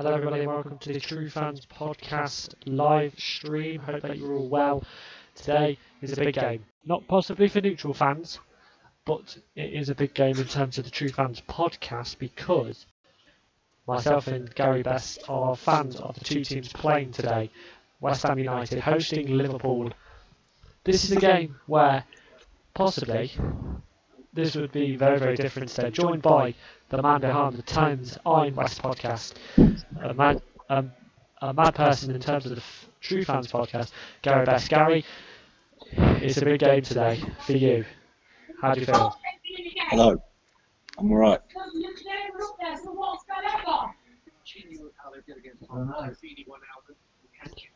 Hello, everybody, and welcome to the True Fans Podcast live stream. Hope that you're all well. Today is a big game, not possibly for neutral fans, but it is a big game in terms of the True Fans Podcast because myself and Gary Best are fans of the two teams playing today. West Ham United hosting Liverpool. This is a game where possibly this would be very, very different today. Joined by the man behind the Times Iron West podcast, a mad, um, a mad person in terms of the F- True Fans podcast, Gary Best. Gary, it's a big game today for you. How do you feel? Hello. I'm alright.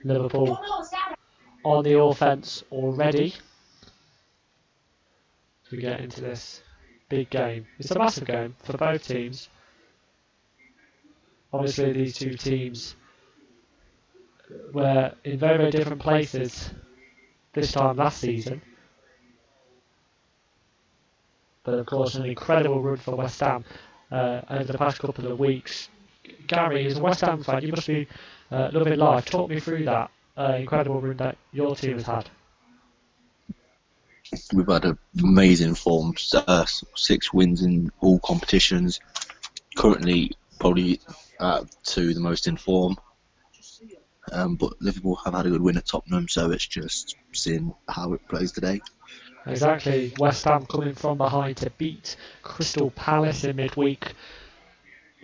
Liverpool on the offence already. We get into this big game. It's a massive game for both teams. Obviously, these two teams were in very, very different places this time last season. But of course, an incredible run for West Ham uh, over the past couple of weeks. Gary, as a West Ham fan, you must be uh, a little bit live. Talk me through that uh, incredible run that your team has had. We've had an amazing form, uh, six wins in all competitions. Currently, probably uh, two the most in form. Um, but Liverpool have had a good win at Tottenham, so it's just seeing how it plays today. Exactly. West Ham coming from behind to beat Crystal Palace in midweek.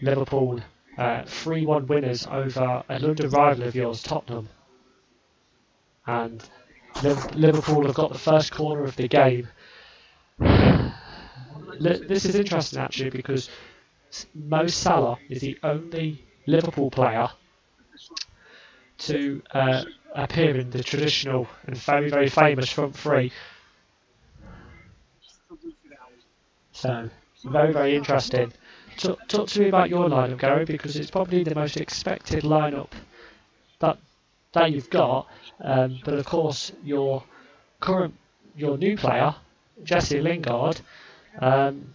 Liverpool uh, 3 1 winners over a London rival of yours, Tottenham. And Liverpool have got the first corner of the game. This is interesting actually because Mo Salah is the only Liverpool player to uh, appear in the traditional and very, very famous front three. So, very, very interesting. Talk, talk to me about your lineup, Gary, because it's probably the most expected lineup that you've got. Um, but of course, your current, your new player, Jesse Lingard, um,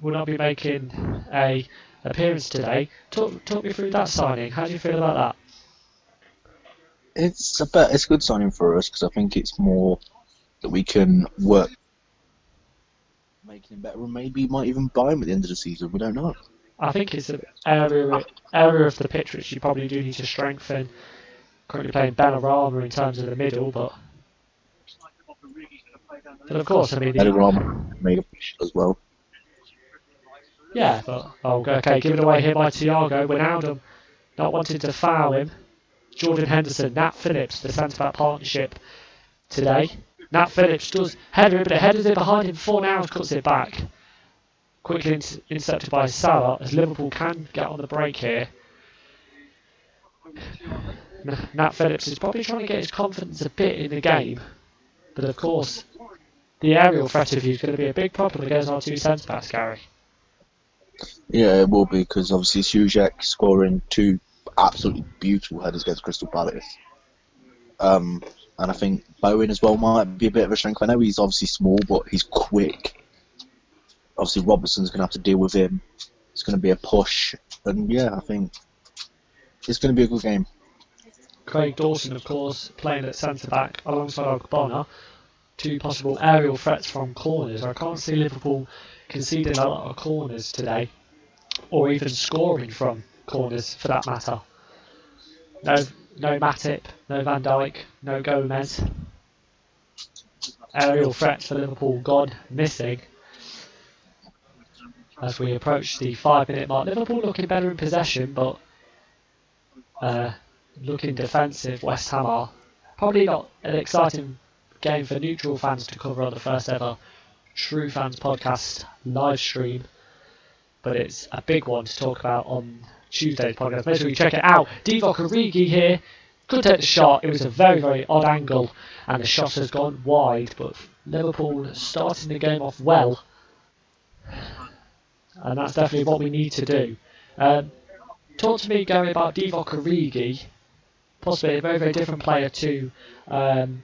will not be making a appearance today. Talk, talk me through that signing. How do you feel about that? It's a bet. It's a good signing for us because I think it's more that we can work making him better, and maybe might even buy him at the end of the season. We don't know. I think it's an area area of the pitch which you probably do need to strengthen. Currently playing Benrahma in terms of the middle, but but of course, I mean, Bellingham made a push as well. yeah, but oh, okay, given away here by Thiago, Wijnaldum not wanting to foul him. Jordan Henderson, Nat Phillips, the centre back partnership today. Nat Phillips does header it, but it headers it behind him. Fornals and cuts it back. Quickly in- intercepted by Salah as Liverpool can get on the break here. Nat Phillips is probably trying to get his confidence a bit in the game, but of course, the aerial threat of you is going to be a big problem against our two centre backs, Gary. Yeah, it will be because obviously Souček scoring two absolutely beautiful headers against Crystal Palace. Um, and I think Bowen as well might be a bit of a strength. I know he's obviously small, but he's quick. Obviously, Robertson's going to have to deal with him. It's going to be a push, and yeah, I think it's going to be a good game. Craig Dawson, of course, playing at centre back alongside Ogbonna. Two possible aerial threats from corners. I can't see Liverpool conceding a lot of corners today, or even scoring from corners for that matter. No, no Matip, no Van Dijk, no Gomez. Aerial threats for Liverpool gone missing. As we approach the five-minute mark, Liverpool looking better in possession, but uh, looking defensive. West Ham are probably not an exciting game for neutral fans to cover on the first ever True Fans podcast live stream, but it's a big one to talk about on Tuesday's podcast. Make sure you check it out. Divock Origi here could take the shot. It was a very very odd angle, and the shot has gone wide. But Liverpool starting the game off well, and that's definitely what we need to do. Um, talk to me, Gary, about Divock Origi, possibly a very, very different player to um,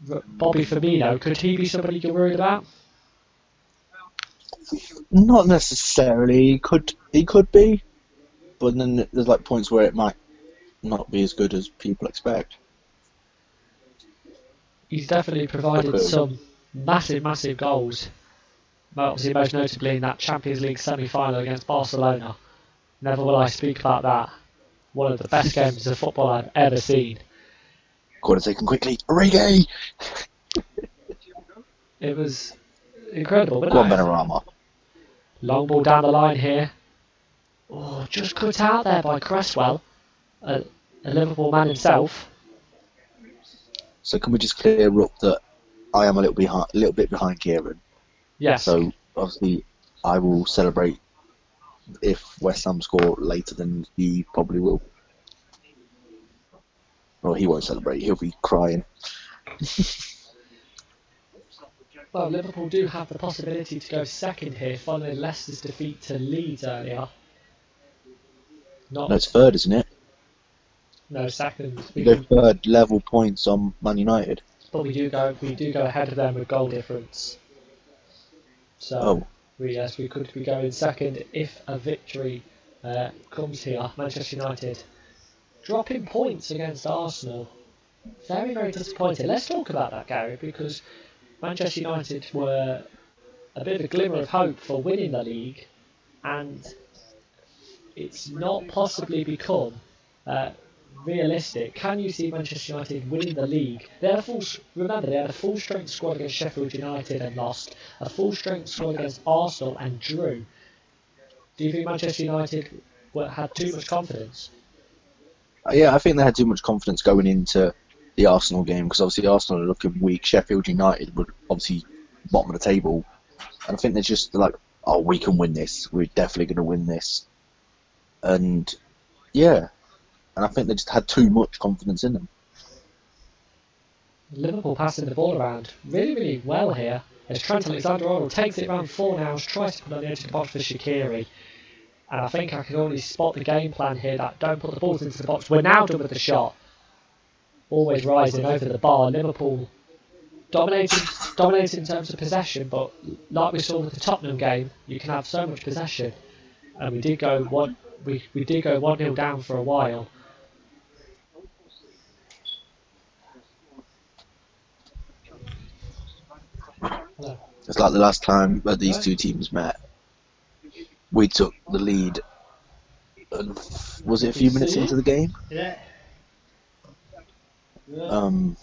Bobby Firmino. Could he be somebody you're worried about? Not necessarily. He could he could be, but then there's like points where it might not be as good as people expect. He's definitely provided some massive, massive goals. Obviously, most notably in that Champions League semi-final against Barcelona. Never will I speak about that. One of the best games of football I've ever seen. Got to take him quickly. Origi! It was incredible. But Go on, no, Benrahma. long ball down the line here. Oh, just cut out there by Cresswell, a, a Liverpool man himself. So can we just clear up that I am a little behind, a little bit behind Kieran. Yes. So obviously, I will celebrate if West Ham score later than he probably will. Well, he won't celebrate. He'll be crying. Well, Liverpool do have the possibility to go second here, following Leicester's defeat to Leeds earlier. Not No, it's third, isn't it? no second. We go third, level points on Man United. but we do go we do go ahead of them with goal difference. So Oh, yes we could be going second if a victory uh, comes here. Manchester United dropping points against Arsenal. Very very disappointing. Let's talk about that, Gary, because Manchester United were a bit of a glimmer of hope for winning the league, and it's not possibly become uh, realistic. Can you see Manchester United winning the league? They had a full remember they had a full strength squad against Sheffield United and lost, a full strength squad against Arsenal and drew. Do you think Manchester United had too much confidence? Uh, yeah, I think they had too much confidence going into the Arsenal game because obviously Arsenal are looking weak. Sheffield United were obviously bottom of the table, and I think they're just like, oh, we can win this. We're definitely going to win this, and yeah, and I think they just had too much confidence in them. Liverpool passing the ball around really, really well here. As Trent Alexander-Arnold takes it around Fornals, tries to put it on the edge of the box for Shaqiri. And I think I can only spot the game plan here that don't put the balls into the box. We're now done with the shot. Always rising over the bar. Liverpool dominating, dominating in terms of possession, but like we saw with the Tottenham game, you can have so much possession. And we did go one, we, we did go one 0 down for a while. Hello. It's like the last time that these two teams met. We took the lead. And f- was it a few minutes into the game? Yeah. Um,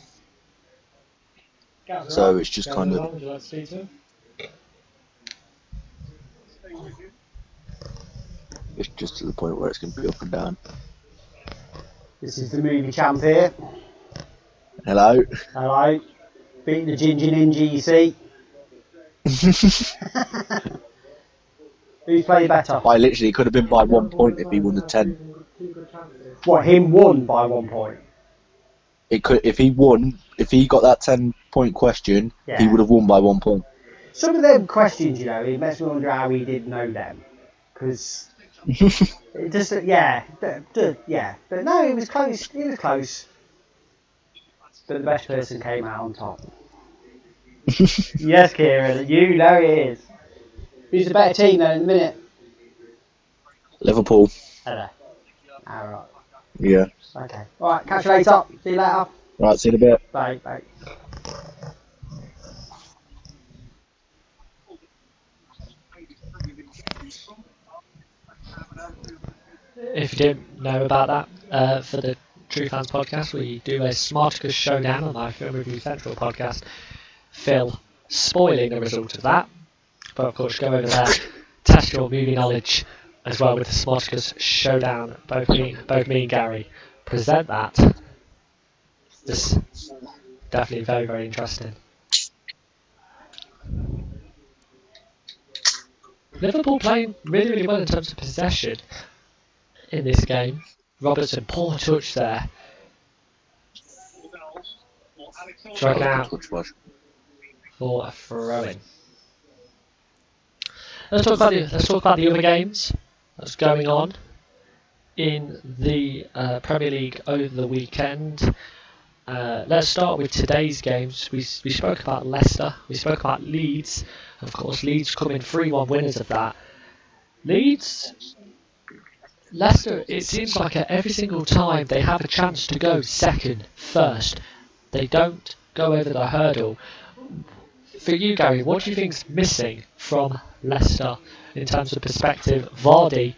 so it's just kind of Would you like to speak to him? it's just to the point where it's going to be up and down. This is the movie champ here. Hello. Hello. Beat the Ginger Ninja, you see. Who's played better? I literally could have been by one point if he won the ten. What, him won by one point? It could if he won if he got that ten point question, he would have won by one point. Some of them questions, you know, it makes me wonder how he did know them. Because, it just, yeah, yeah. But no, it was close, it was close. But the best person came out on top. Yes, Kieran, you know it is. Who's the better team then in a minute? Liverpool. Hello. Alright. Yeah. Okay. Alright, catch you later. See you later. Right. See you in a bit. Bye. Bye. If you didn't know about that, uh, for the True Fans podcast, we do a Smarticus showdown on my Film Review Central podcast. Phil spoiling the result of that, but of course, go over there, test your movie knowledge as well with the Smarticus showdown. Both me, both me and Gary present that. This definitely very, very interesting. Liverpool playing really, really well in terms of possession in this game. Robertson, poor touch there. Struck out Touch was. For a throw in. Let's talk about the let's talk about the other games that's going on in the uh, Premier League over the weekend. Uh, let's start with today's games. We, we spoke about Leicester, we spoke about Leeds. Of course, Leeds coming 3 1 winners of that. Leeds Leicester, it seems like every single time they have a chance to go second, first, they don't go over the hurdle. For you, Gary, what do you think's missing from Leicester in terms of perspective? Vardy,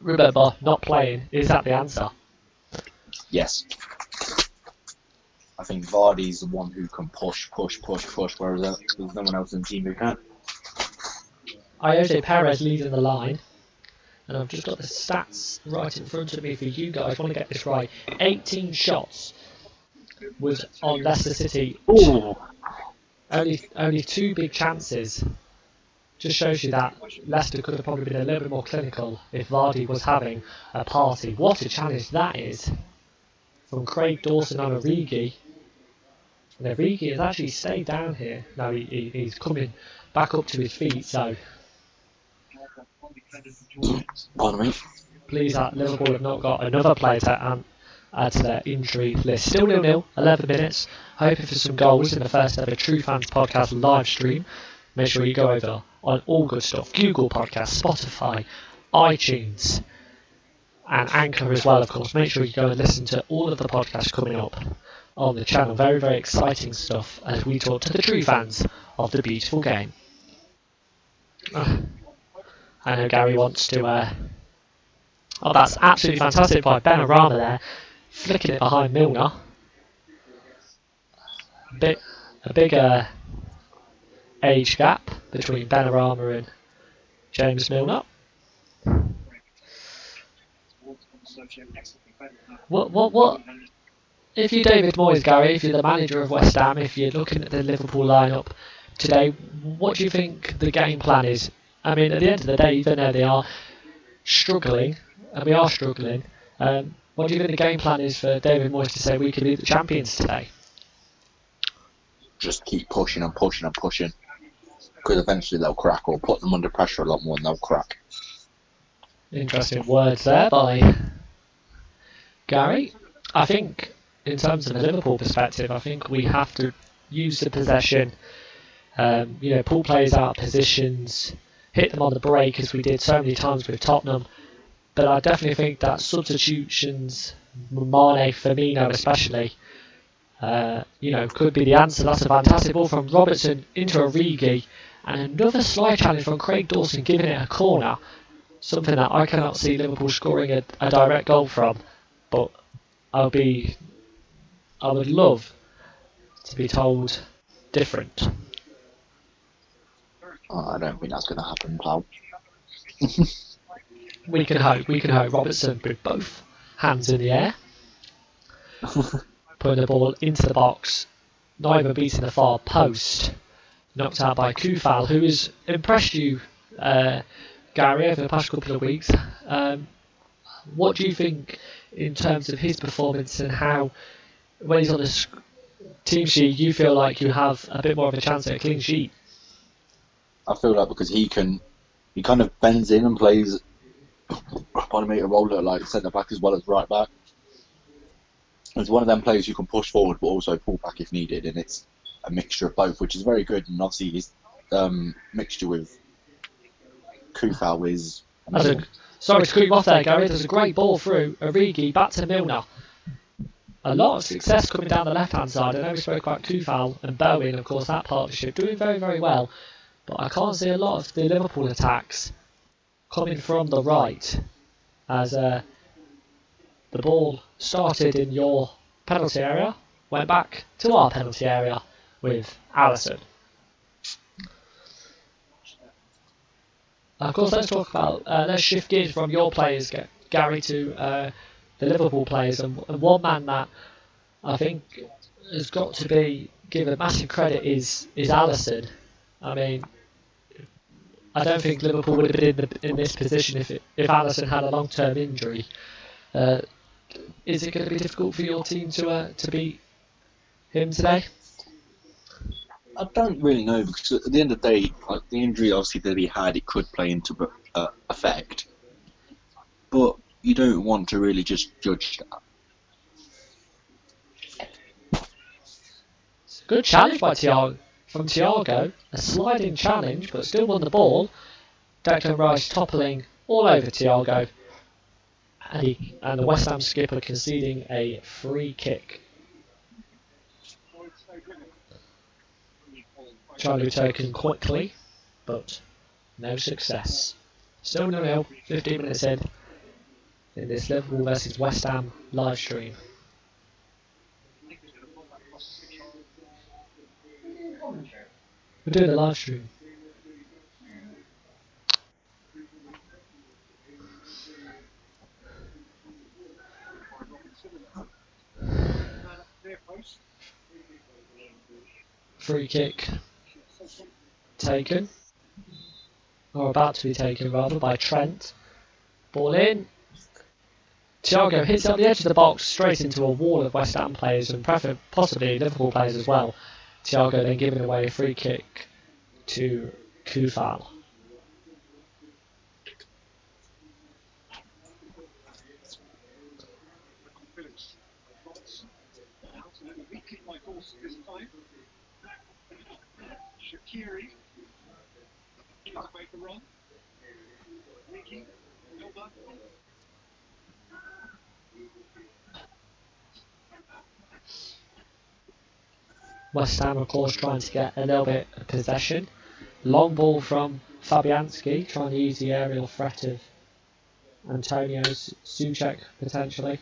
remember, not playing, is that the answer? Yes. I think Vardy's the one who can push, push, push, push, whereas there's no one else in the team who can. Ayoze Perez leading the line. And I've just got the stats right in front of me for you guys. I want to get this right. 18 shots was on Leicester City. Ooh. Only only two big chances. Just shows you that Leicester could have probably been a little bit more clinical if Vardy was having a party. What a challenge that is from Craig Dawson and Origi. And Origi has actually stayed down here. Now he, he, he's coming back up to his feet, so Pardon me. pleased that Liverpool have not got another player to add to their injury list. Still nil nil, 11 minutes. Hoping for some goals in the first ever True Fans podcast live stream. Make sure you go over on all good stuff Google Podcasts, Spotify, iTunes, and Anchor as well, of course. Make sure you go and listen to all of the podcasts coming up on the channel. Very, very exciting stuff as we talk to the true fans of the beautiful game. I know Gary wants to. Uh, oh, that's absolutely fantastic by Benrahma there, flicking it behind Milner. A bit, a big uh, age gap between Benrahma and James Milner. What, what, what? If you're David Moyes, Gary, if you're the manager of West Ham, if you're looking at the Liverpool lineup today, what do you think the game plan is? I mean, at the end of the day, even though they are struggling, and we are struggling, um, what do you think the game plan is for David Moyes to say we can beat the champions today? Just keep pushing and pushing and pushing. Because eventually they'll crack, or put them under pressure a lot more and they'll crack. Interesting words there by Gary. I think, in terms of the Liverpool perspective, I think we have to use the possession, um, you know, pull players out of positions, hit them on the break as we did so many times with Tottenham. But I definitely think that substitutions, Mane, Firmino especially, uh, you know, could be the answer. That's a fantastic ball from Robertson into Origi, and another slide challenge from Craig Dawson giving it a corner. Something that I cannot see Liverpool scoring a, a direct goal from, but I'll be, I would love to be told different. Oh, I don't think that's going to happen, pal. We can hope. We can hope. Robertson with both hands in the air, putting the ball into the box, not even beating the far post. Knocked out by Coufal, who has impressed you, uh, Gary, over the past couple of weeks. Um, what do you think in terms of his performance and how, when he's on the sc- team sheet, you feel like you have a bit more of a chance at a clean sheet? I feel like because he can, he kind of bends in and plays, pardon me, a role at like centre back as well as right back. It's one of them players you can push forward but also pull back if needed, and it's a mixture of both, which is very good. And obviously his um, mixture with Coufal is a, sorry to cut you off there, Gary. There's a great ball through Origi back to Milner. A lot of success coming down the left hand side. I know we spoke about Coufal and Bowen, of course, that partnership doing very, very well. But I can't see a lot of the Liverpool attacks coming from the right as uh, the ball started in your penalty area, went back to our penalty area with Alisson. Of course, let's talk about, uh, let's shift gears from your players, Gary, to uh, the Liverpool players. And, and one man that I think has got to be given massive credit is is Alisson. I mean, I don't think Liverpool would have been in, the, in this position if it, if Alisson had a long term injury. Uh, is it going to be difficult for your team to uh, to beat him today? I don't really know because at the end of the day, like the injury obviously that he had, it could play into uh, effect. But you don't want to really just judge that. Good challenge by Thiago from Thiago, a sliding challenge, but still won the ball. Declan Rice toppling all over Thiago. and, he, and the West Ham skipper conceding a free kick. To taken quickly, but no success. Still no nil, 15 minutes in, in this Liverpool versus West Ham live stream. We're doing a live stream. Free kick taken, or about to be taken rather, by Trent. Ball in. Thiago hits up the edge of the box straight into a wall of West Ham players and possibly Liverpool players as well. Thiago then giving away a free kick to Coufal. West Ham, of course, trying to get a little bit of possession. Long ball from Fabianski, trying to use the aerial threat of Antonio Souček potentially.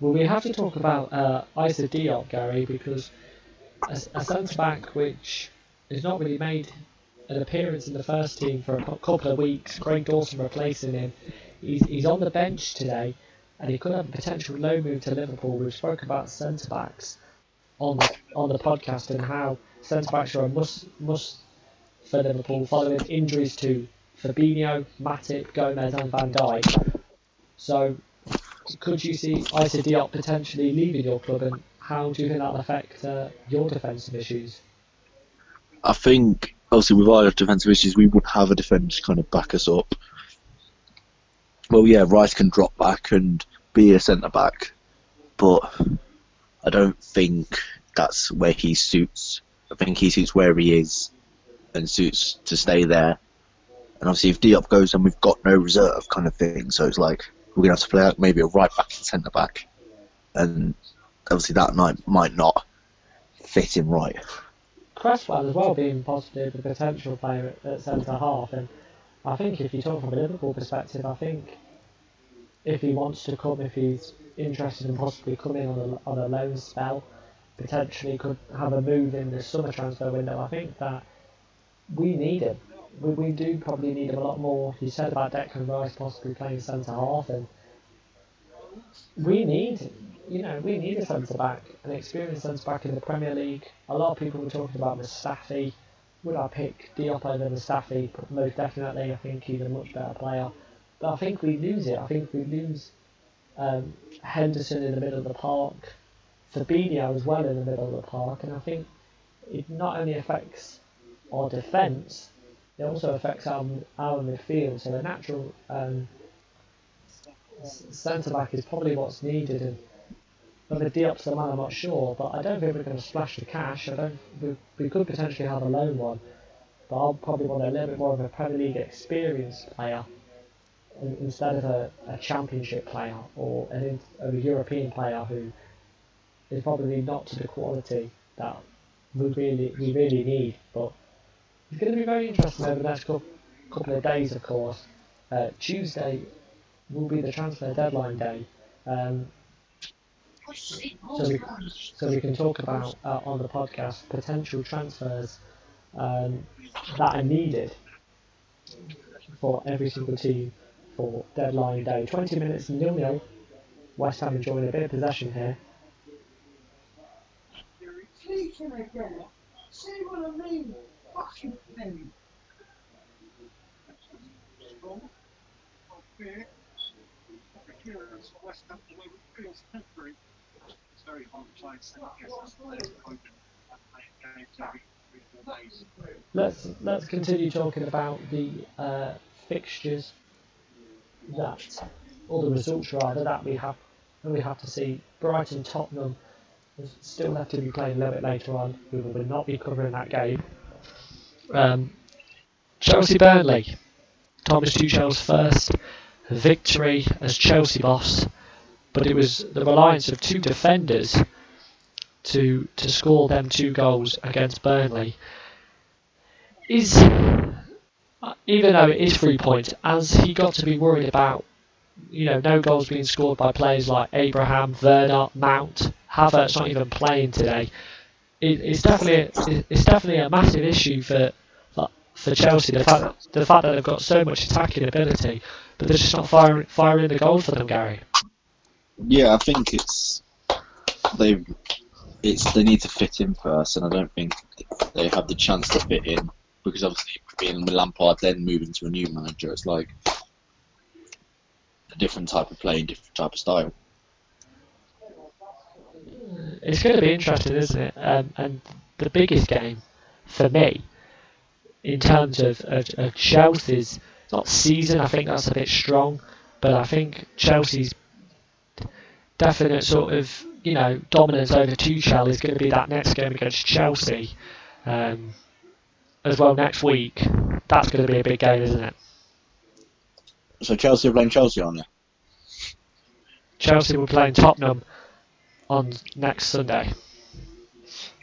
Well, we have to talk about uh, Issa Diop, Gary, because a, a centre back which has not really made an appearance in the first team for a couple of weeks. Craig Dawson replacing him. He's, he's on the bench today, and he could have a potential low move to Liverpool. We've spoken about centre backs on the, on the podcast and how centre backs are a must must for Liverpool following injuries to Fabinho, Matip, Gomez, and Van Dijk. So, could you see Issa Diop potentially leaving your club, and how do you think that'll affect uh, your defensive issues? I think obviously with our defensive issues, we would have a defender to kind of back us up. Well, yeah, Rice can drop back and be a centre back, but I don't think that's where he suits. I think he suits where he is and suits to stay there. And obviously, if Diop goes, then we've got no reserve kind of thing. So it's like we're gonna have to play out maybe a right back and centre back, and obviously that might might not fit him right. Cresswell as well being possibly a potential player at, at centre half, and I think if you talk from a Liverpool perspective, I think if he wants to come, if he's interested in possibly coming on a, on a loan spell, potentially could have a move in the summer transfer window. I think that we need him. We, we do probably need him a lot more. You said about Declan Rice possibly playing centre half, and we need, you know, we need a centre back, an experienced centre back in the Premier League. A lot of people were talking about Mustafi. Would I pick Diop over Mustafi? Most definitely. I think he's a much better player. But I think we lose it. I think we lose um, Henderson in the middle of the park, Fabinho as well in the middle of the park, and I think it not only affects our defence, it also affects our, our midfield. So the natural um, centre back is probably what's needed. And whether Diop's the man, I'm not sure. But I don't think we're going to splash the cash. I don't. We, we could potentially have a loan one, but I'll probably want a little bit more of a Premier League experienced player instead of a, a Championship player or an a European player who is probably not to the quality that we really we really need. But it's going to be very interesting over the next couple, couple of days, of course. Uh, Tuesday will be the transfer deadline day. Um, so, we, so we can talk about uh, on the podcast potential transfers um, that are needed for every single team for deadline day. 20 minutes nil nil. West Ham enjoying a bit of possession here. See what I mean? Fucking thing. Very hard to and and days. Let's let's continue talking about the uh, fixtures that, or the results rather that we have that we have to see. Brighton, Tottenham, still have to be playing a little bit later on. We will not be covering that game. Um, Chelsea Burnley. Thomas Tuchel's first victory as Chelsea boss, but it was the reliance of two defenders to to score them two goals against Burnley. Is even though it is three points, as he got to be worried about, you know, no goals being scored by players like Abraham, Werner, Mount, Havertz not even playing today. It, it's definitely it's definitely a massive issue for for Chelsea. The fact the fact that they've got so much attacking ability, but they're just not firing firing the goals for them, Gary. Yeah, I think it's they it's they need to fit in first, and I don't think they have the chance to fit in because obviously being with Lampard, then moving to a new manager, it's like a different type of play, different type of style. It's going to be interesting, isn't it? Um, and the biggest game for me, in terms of, of, of Chelsea's not season, I think that's a bit strong, but I think Chelsea's definite sort of you know dominance over Tuchel is going to be that next game against Chelsea. Um, as well next week. That's going to be a big game, isn't it? So Chelsea are playing Chelsea, aren't they? Chelsea will play Tottenham on next Sunday.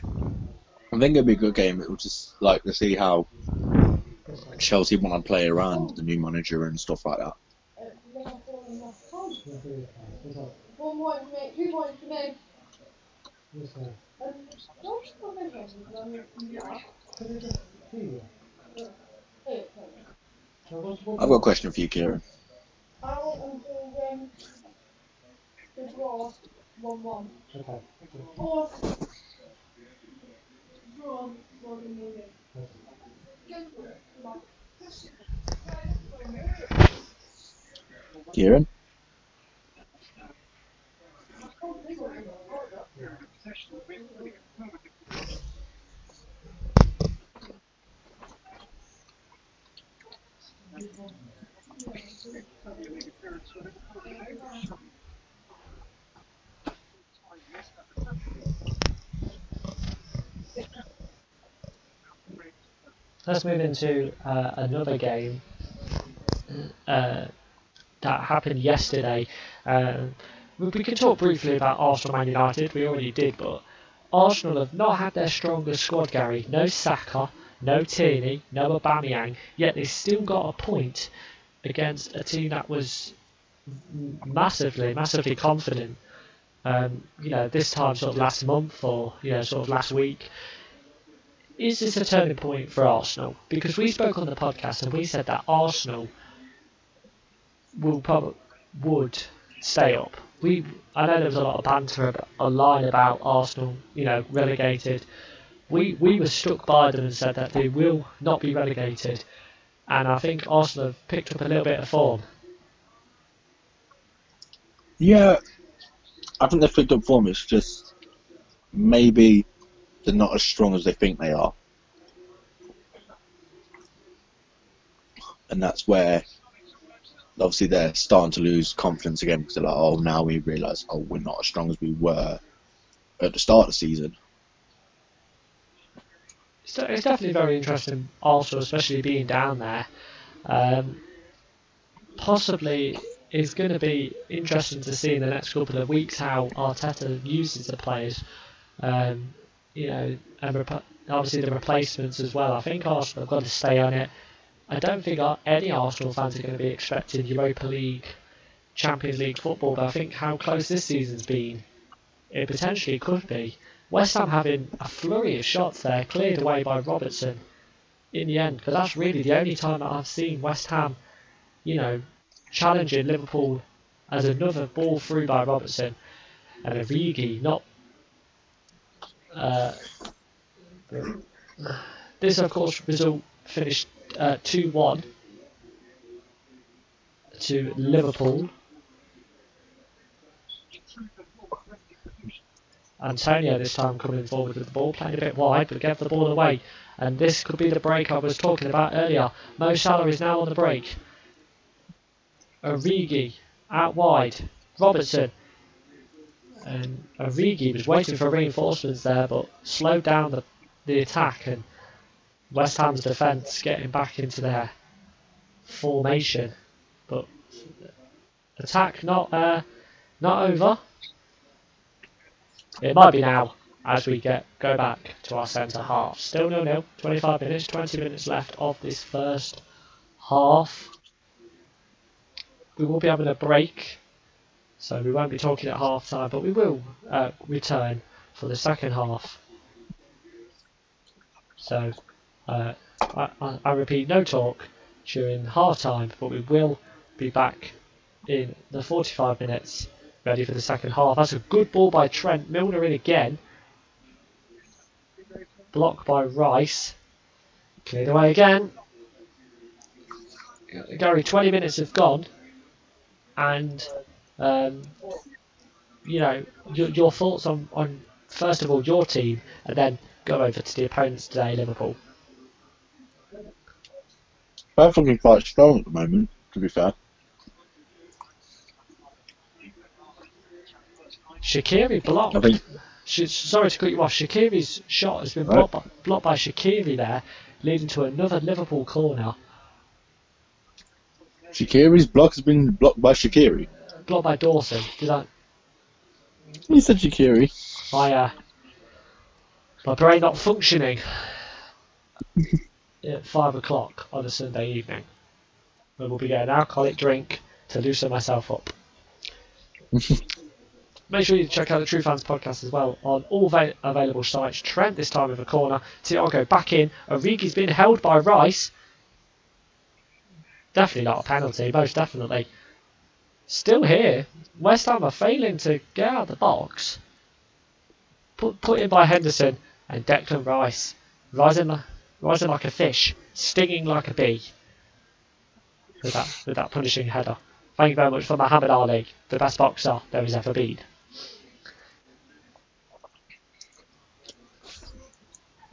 I think it'll be a good game. It will just like to see how Chelsea want to play around the new manager and stuff like that. One point to me, two points to me. I've got a question for you, Kieran. I want until um, draw one one. Okay. Or draw more than. Kieran? Let's move into uh, another game uh, that happened yesterday. Um, we can talk briefly about Arsenal Man United. We already did, but Arsenal have not had their strongest squad, Gary. No Saka, no Tierney, no Aubameyang, yet they still got a point against a team that was massively, massively confident. Um, you know, this time sort of last month or you know sort of last week. Is this a turning point for Arsenal? Because we spoke on the podcast and we said that Arsenal will probably would stay up. We I know there was a lot of banter online about Arsenal, you know, relegated. We we were struck by them and said that they will not be relegated, and I think Arsenal have picked up a little bit of form. Yeah, I think they've picked up form. It's just maybe they're not as strong as they think they are, and that's where obviously they're starting to lose confidence again because they're like, oh, now we realise, oh, we're not as strong as we were at the start of the season. It's, it's definitely very interesting, also, especially being down there. Um, possibly it's going to be interesting to see in the next couple of weeks how Arteta uses the players. Um, you know, and rep- obviously the replacements as well. I think Arsenal have got to stay on it. I don't think any Arsenal fans are going to be expecting Europa League, Champions League football, but I think how close this season's been, it potentially could be. West Ham having a flurry of shots there, cleared away by Robertson in the end, but that's really the only time that I've seen West Ham, you know, challenging Liverpool as another ball through by Robertson and Origi not. Uh, this, of course, result finished uh, 2 1 to Liverpool. Antonio this time coming forward with the ball, playing a bit wide, but gave the ball away. And this could be the break I was talking about earlier. Mo Salah is now on the break. Origi out wide. Robertson. and Origi was waiting for reinforcements there, but slowed down the, the attack and West Ham's defence getting back into their formation. But attack not uh, not over. It might be now as we get go back to our centre half. Still no nil. 25 minutes, 20 minutes left of this first half. We will be having a break, so we won't be talking at half time, but we will uh, return for the second half. So, uh, I, I, repeat, no talk during half time, but we will be back in the 45 minutes ready for the second half. That's a good ball by Trent. Milner in again. Blocked by Rice. Cleared away again. Gary, 20 minutes have gone. And, um, you know, your, your thoughts on, on, first of all, your team, and then go over to the opponents today, Liverpool. Both looking quite strong at the moment, to be fair. Shaqiri blocked. I think Sh- sorry to cut you off. Shaqiri's shot has been Right. blocked by, blocked by Shaqiri there, leading to another Liverpool corner. Shaqiri's block has been blocked by Shaqiri. Blocked by Dawson. Did I? He said Shaqiri. My uh, my brain not functioning at five o'clock on a Sunday evening. We'll be getting an alcoholic drink to loosen myself up. Make sure you check out the True Fans podcast as well on all va- available sites. Trent this time with a corner. Thiago back in. Origi's been held by Rice. Definitely not a penalty, most definitely. Still here. West Ham are failing to get out of the box. Put, put in by Henderson and Declan Rice. Rising, rising like a fish, stinging like a bee. With that, with that punishing header. Thank you very much for Muhammad Ali, the best boxer there has ever been.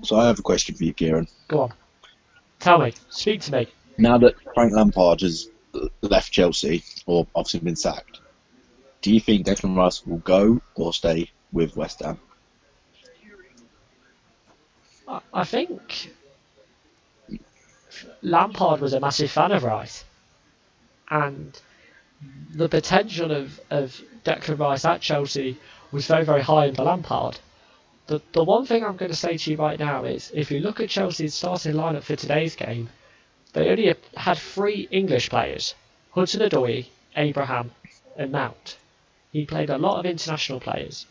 So I have a question for you, Kieran. Go on. Tell me. Speak to me. Now that Frank Lampard has left Chelsea, or obviously been sacked, do you think Declan Rice will go or stay with West Ham? I, I think Lampard was a massive fan of Rice. And the potential of, of Declan Rice at Chelsea was very, very high under Lampard. The, the one thing I'm going to say to you right now is if you look at Chelsea's starting lineup for today's game, they only had three English players Hudson Odoi, Abraham, and Mount. He played a lot of international players.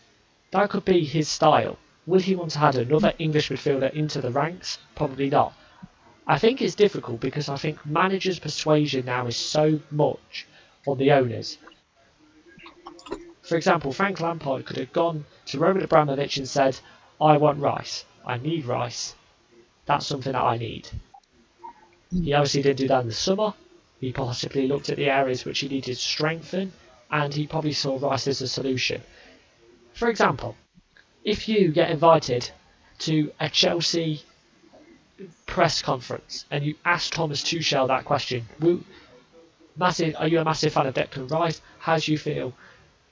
That could be his style. Will he want to add another English midfielder into the ranks? Probably not. I think it's difficult because I think managers' persuasion now is so much on the owners. For example, Frank Lampard could have gone to Roman Abramovich and said, I want Rice. I need Rice. That's something that I need. He obviously didn't do that in the summer. He possibly looked at the areas which he needed to strengthen, and he probably saw Rice as a solution. For example, if you get invited to a Chelsea press conference and you ask Thomas Tuchel that question, will, massive, are you a massive fan of Declan Rice? How do you feel?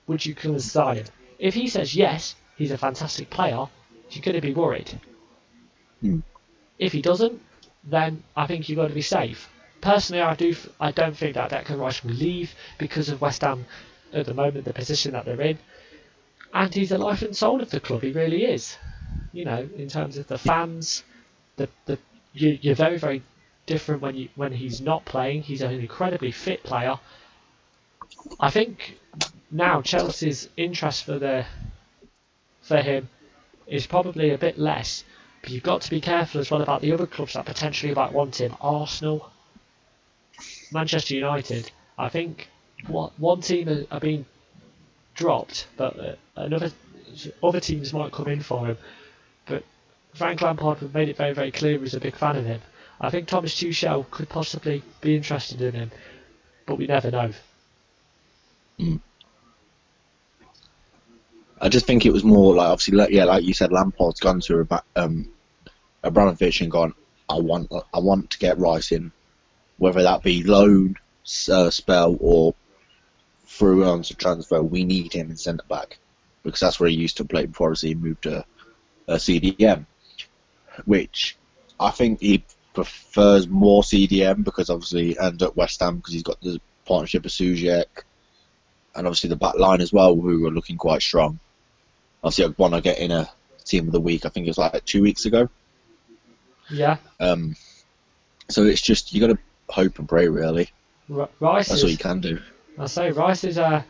Would you consider? If he says yes, he's a fantastic player, you're going to be worried. Hmm. If he doesn't, then I think you've got to be safe. Personally, I do. I don't think that Declan Rice will leave because of West Ham at the moment, the position that they're in, and he's the life and soul of the club. He really is. You know, in terms of the fans, the the you, you're very very different when you when he's not playing. He's an incredibly fit player. I think now Chelsea's interest for the for him is probably a bit less. But you've got to be careful as well about the other clubs that potentially might want him. Arsenal, Manchester United. I think what one team are, being dropped, but uh, another other teams might come in for him. But Frank Lampard made it very very clear he's a big fan of him. I think Thomas Tuchel could possibly be interested in him, but we never know. I just think it was more like obviously, like, yeah, like you said, Lampard's gone to um, Abramovich and gone. I want, I want to get Rice in, whether that be loan uh, spell or through um, to transfer. We need him in centre back. because that's where he used to play before he moved to uh, CDM, which I think he prefers more CDM because obviously and at West Ham because he's got the partnership with Souček and obviously the back line as well who are looking quite strong. Obviously, get in a team of the week. I think it was like two weeks ago. Yeah. Um, so it's just you got to hope and pray really. R- Rice That's is, all you can do. I say Rice is uh,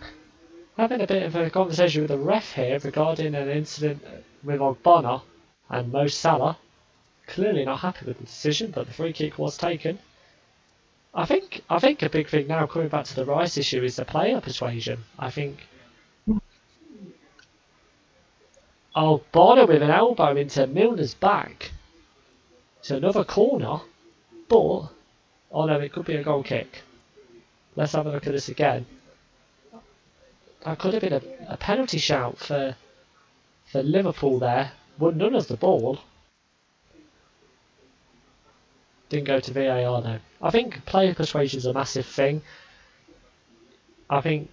having a bit of a conversation with the ref here regarding an incident with Ogbonna and Mo Salah. Clearly not happy with the decision, but the free kick was taken. I think I think a big thing now coming back to the Rice issue is the player persuasion. I think Ogbonna with an elbow into Milner's back. It's another corner, but oh no, it could be a goal kick. Let's have a look at this again. That could have been a, a penalty shout for for Liverpool there. Won none of the ball. Didn't go to VAR though. I think player persuasion is a massive thing. I think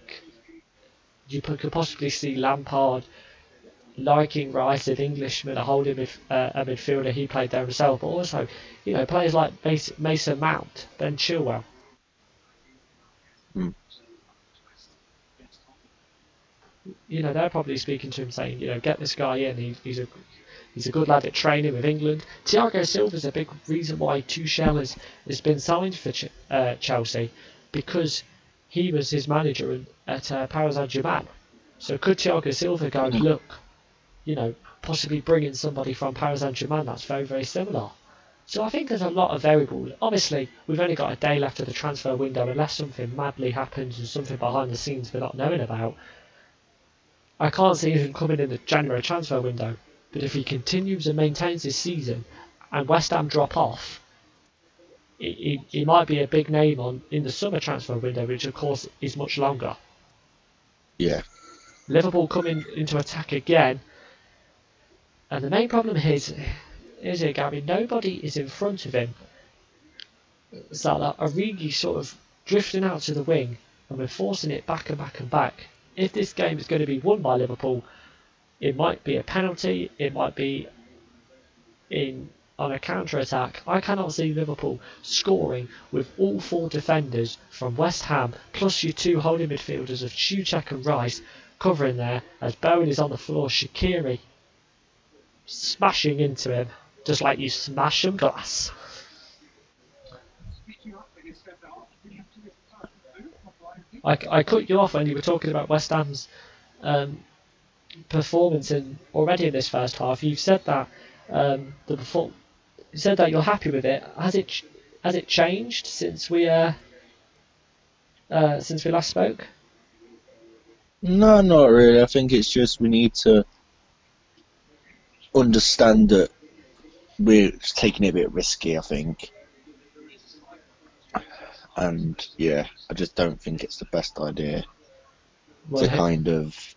you could possibly see Lampard liking Rice, an Englishman, a holding midf- uh, a midfielder. He played there himself, but also, you know, players like Mason, Mount, Ben Chilwell. you know, they're probably speaking to him saying, you know, get this guy in. He, he's a he's a good lad at training with England. Thiago Silva's a big reason why Tuchel has, has been signed for Ch- uh, Chelsea because he was his manager in, at uh, Paris Saint Germain. So could Thiago Silva go, look, you know, possibly bring in somebody from Paris Saint Germain that's very, very similar? So I think there's a lot of variables. Obviously, we've only got a day left of the transfer window unless something madly happens and something behind the scenes we're not knowing about. I can't see him coming in the January transfer window, but if he continues and maintains his season and West Ham drop off, he, he, he might be a big name on in the summer transfer window, which of course is much longer. Yeah. Liverpool coming into attack again, and the main problem is, is it Gary? Nobody is in front of him. Salah, Origi sort of drifting out to the wing, and we're forcing it back and back and back if this game is going to be won by Liverpool, it might be a penalty, it might be in on a counter attack. I cannot see Liverpool scoring with all four defenders from West Ham plus your two holding midfielders of Souček and Rice covering there as Bowen is on the floor, Shaqiri smashing into him just like you smash some glass. I, I cut you off when you were talking about West Ham's um, performance in already in this first half. You've said that um, the perform- you said that you're happy with it. Has it ch- has it changed since we uh, uh, since we last spoke? No, not really. I think it's just we need to understand that we're taking it a bit risky. I think, and yeah, I just don't think it's the best idea Well, to kind of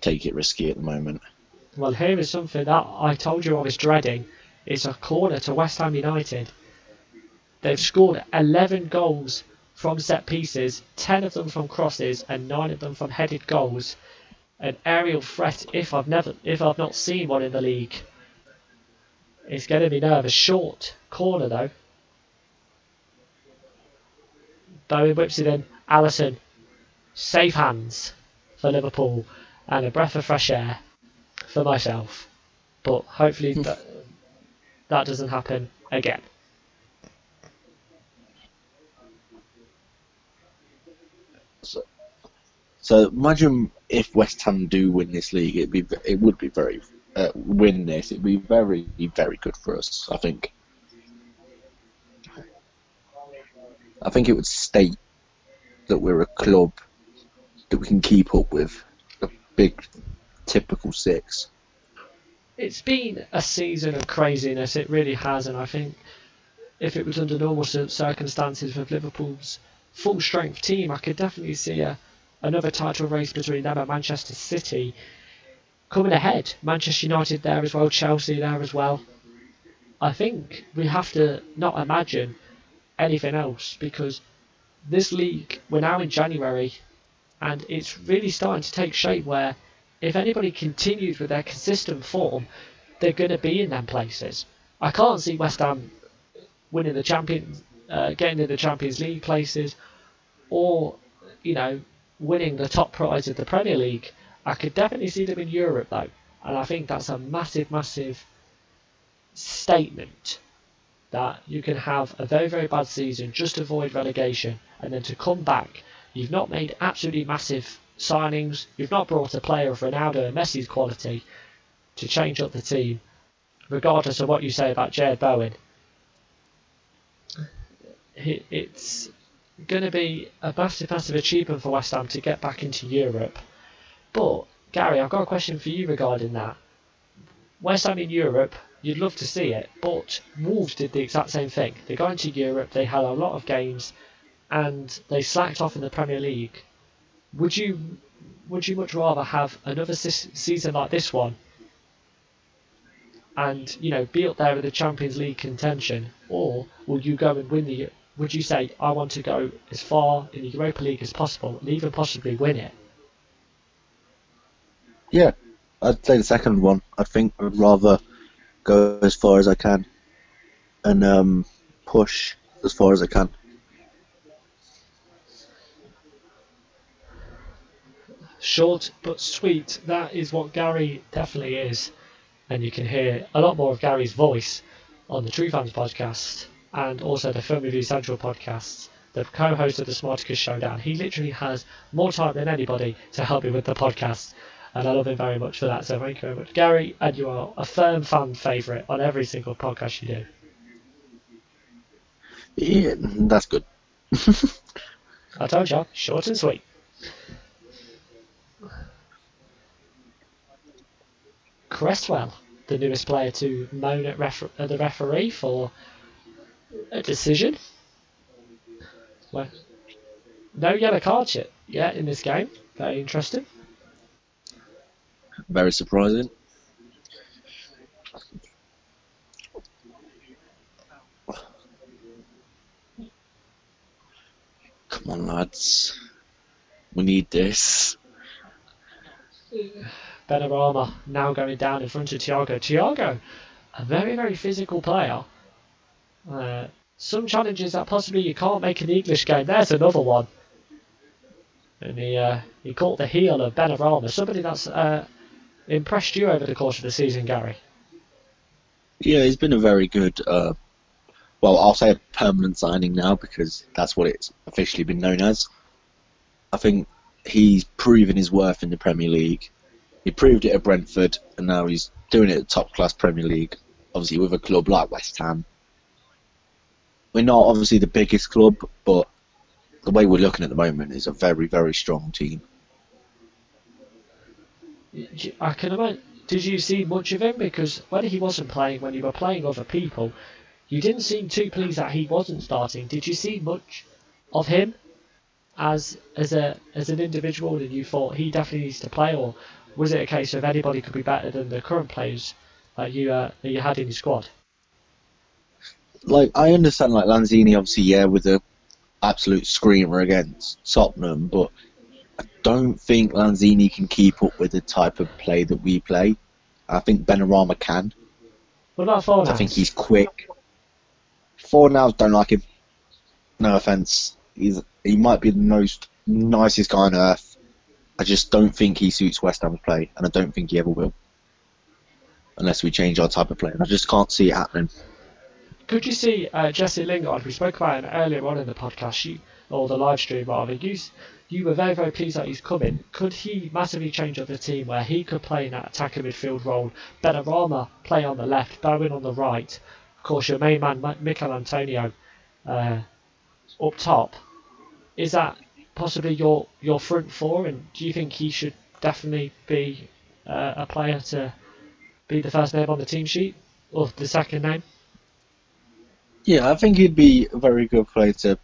take it risky at the moment. Well, here is something that I told you I was dreading. It's a corner to West Ham United. They've scored 11 goals from set pieces, 10 of them from crosses, and 9 of them from headed goals. An aerial threat, if I've never, if I've not seen one in the league. It's going to be nervous. Short corner though. Bowen whips it in. Alisson, safe hands for Liverpool, and a breath of fresh air for myself. But hopefully that, that doesn't happen again. So so imagine if West Ham do win this league, it'd be it would be very uh, win this. It'd be very very good for us. I think. I think it would state that we're a club that we can keep up with big typical six. It's been a season of craziness, it really has, and I think if it was under normal circumstances with Liverpool's full strength team, I could definitely see a, another title race between them and Manchester City coming ahead. Manchester United there as well, Chelsea there as well. I think we have to not imagine anything else because this league, we're now in January, and it's really starting to take shape where if anybody continues with their consistent form, they're going to be in them places. I can't see West Ham winning the champions, uh, getting in the Champions League places, or you know winning the top prize of the Premier League. I could definitely see them in Europe though, and I think that's a massive, massive statement that you can have a very, very bad season, just avoid relegation, and then to come back, you've not made absolutely massive signings, you've not brought a player of Ronaldo and Messi's quality to change up the team, regardless of what you say about Jarrod Bowen. It's going to be a massive, massive achievement for West Ham to get back into Europe. But, Gary, I've got a question for you regarding that. West Ham in Europe, you'd love to see it, but Wolves did the exact same thing. They got into Europe, they had a lot of games, and they slacked off in the Premier League. Would you would you much rather have another season like this one, and you know be up there with the Champions League contention, or will you go and win the? Would you say I want to go as far in the Europa League as possible and even possibly win it? Yeah, I'd say the second one. I think I'd rather go as far as I can and um, push as far as I can. Short but sweet, that is what Gary definitely is. And you can hear a lot more of Gary's voice on the True Fans podcast and also the Film Review Central podcast, the co host of the Smarticus Showdown. He literally has more time than anybody to help me with the podcast and I love him very much for that. So thank you very much, Gary. And you are a firm fan favourite on every single podcast you do. Yeah, that's good. I told you, short and sweet. Cresswell, the newest player to moan at refer- uh, the referee for a decision. Well, no yellow cards yet, yet in this game. Very interesting. Very surprising. Come on, lads. We need this. Benrahma now going down in front of Thiago. Thiago, a very, very physical player. Uh, some challenges that possibly you can't make in the English game. There's another one. And he uh, he caught the heel of Benrahma, somebody that's uh, impressed you over the course of the season, Gary? Yeah, he's been a very good, uh, well, I'll say a permanent signing now because that's what it's officially been known as. I think he's proven his worth in the Premier League. He proved it at Brentford, and now he's doing it at top class Premier League. Obviously, with a club like West Ham. We're not obviously the biggest club, but the way we're looking at the moment is a very, very strong team. I can imagine. Did you see much of him? Because when he wasn't playing, when you were playing other people, you didn't seem too pleased that he wasn't starting. Did you see much of him as as a as an individual that you thought he definitely needs to play, or was it a case of anybody could be better than the current players that you uh, that you had in your squad? Like I understand, like Lanzini, obviously, yeah, with the absolute screamer against Tottenham, but I don't think Lanzini can keep up with the type of play that we play. I think Benrahma can. What about Fornals? I think he's quick. Fornals don't like him. No offense. He's he might be the most nicest guy on earth. I just don't think he suits West Ham's play, and I don't think he ever will. Unless we change our type of play, and I just can't see it happening. Could you see uh, Jesse Lingard? We spoke about him earlier on in the podcast, you, or the live stream rather. You, you were very, very pleased that he's coming. Could he massively change up the team where he could play in that attacking midfield role? Benrahma play on the left, Bowen on the right. Of course, your main man, Michail Antonio, uh, up top. Is that possibly your, your front four? And do you think he should definitely be uh, a player to be the first name on the team sheet? Or the second name? Yeah, I think he'd be a very good player to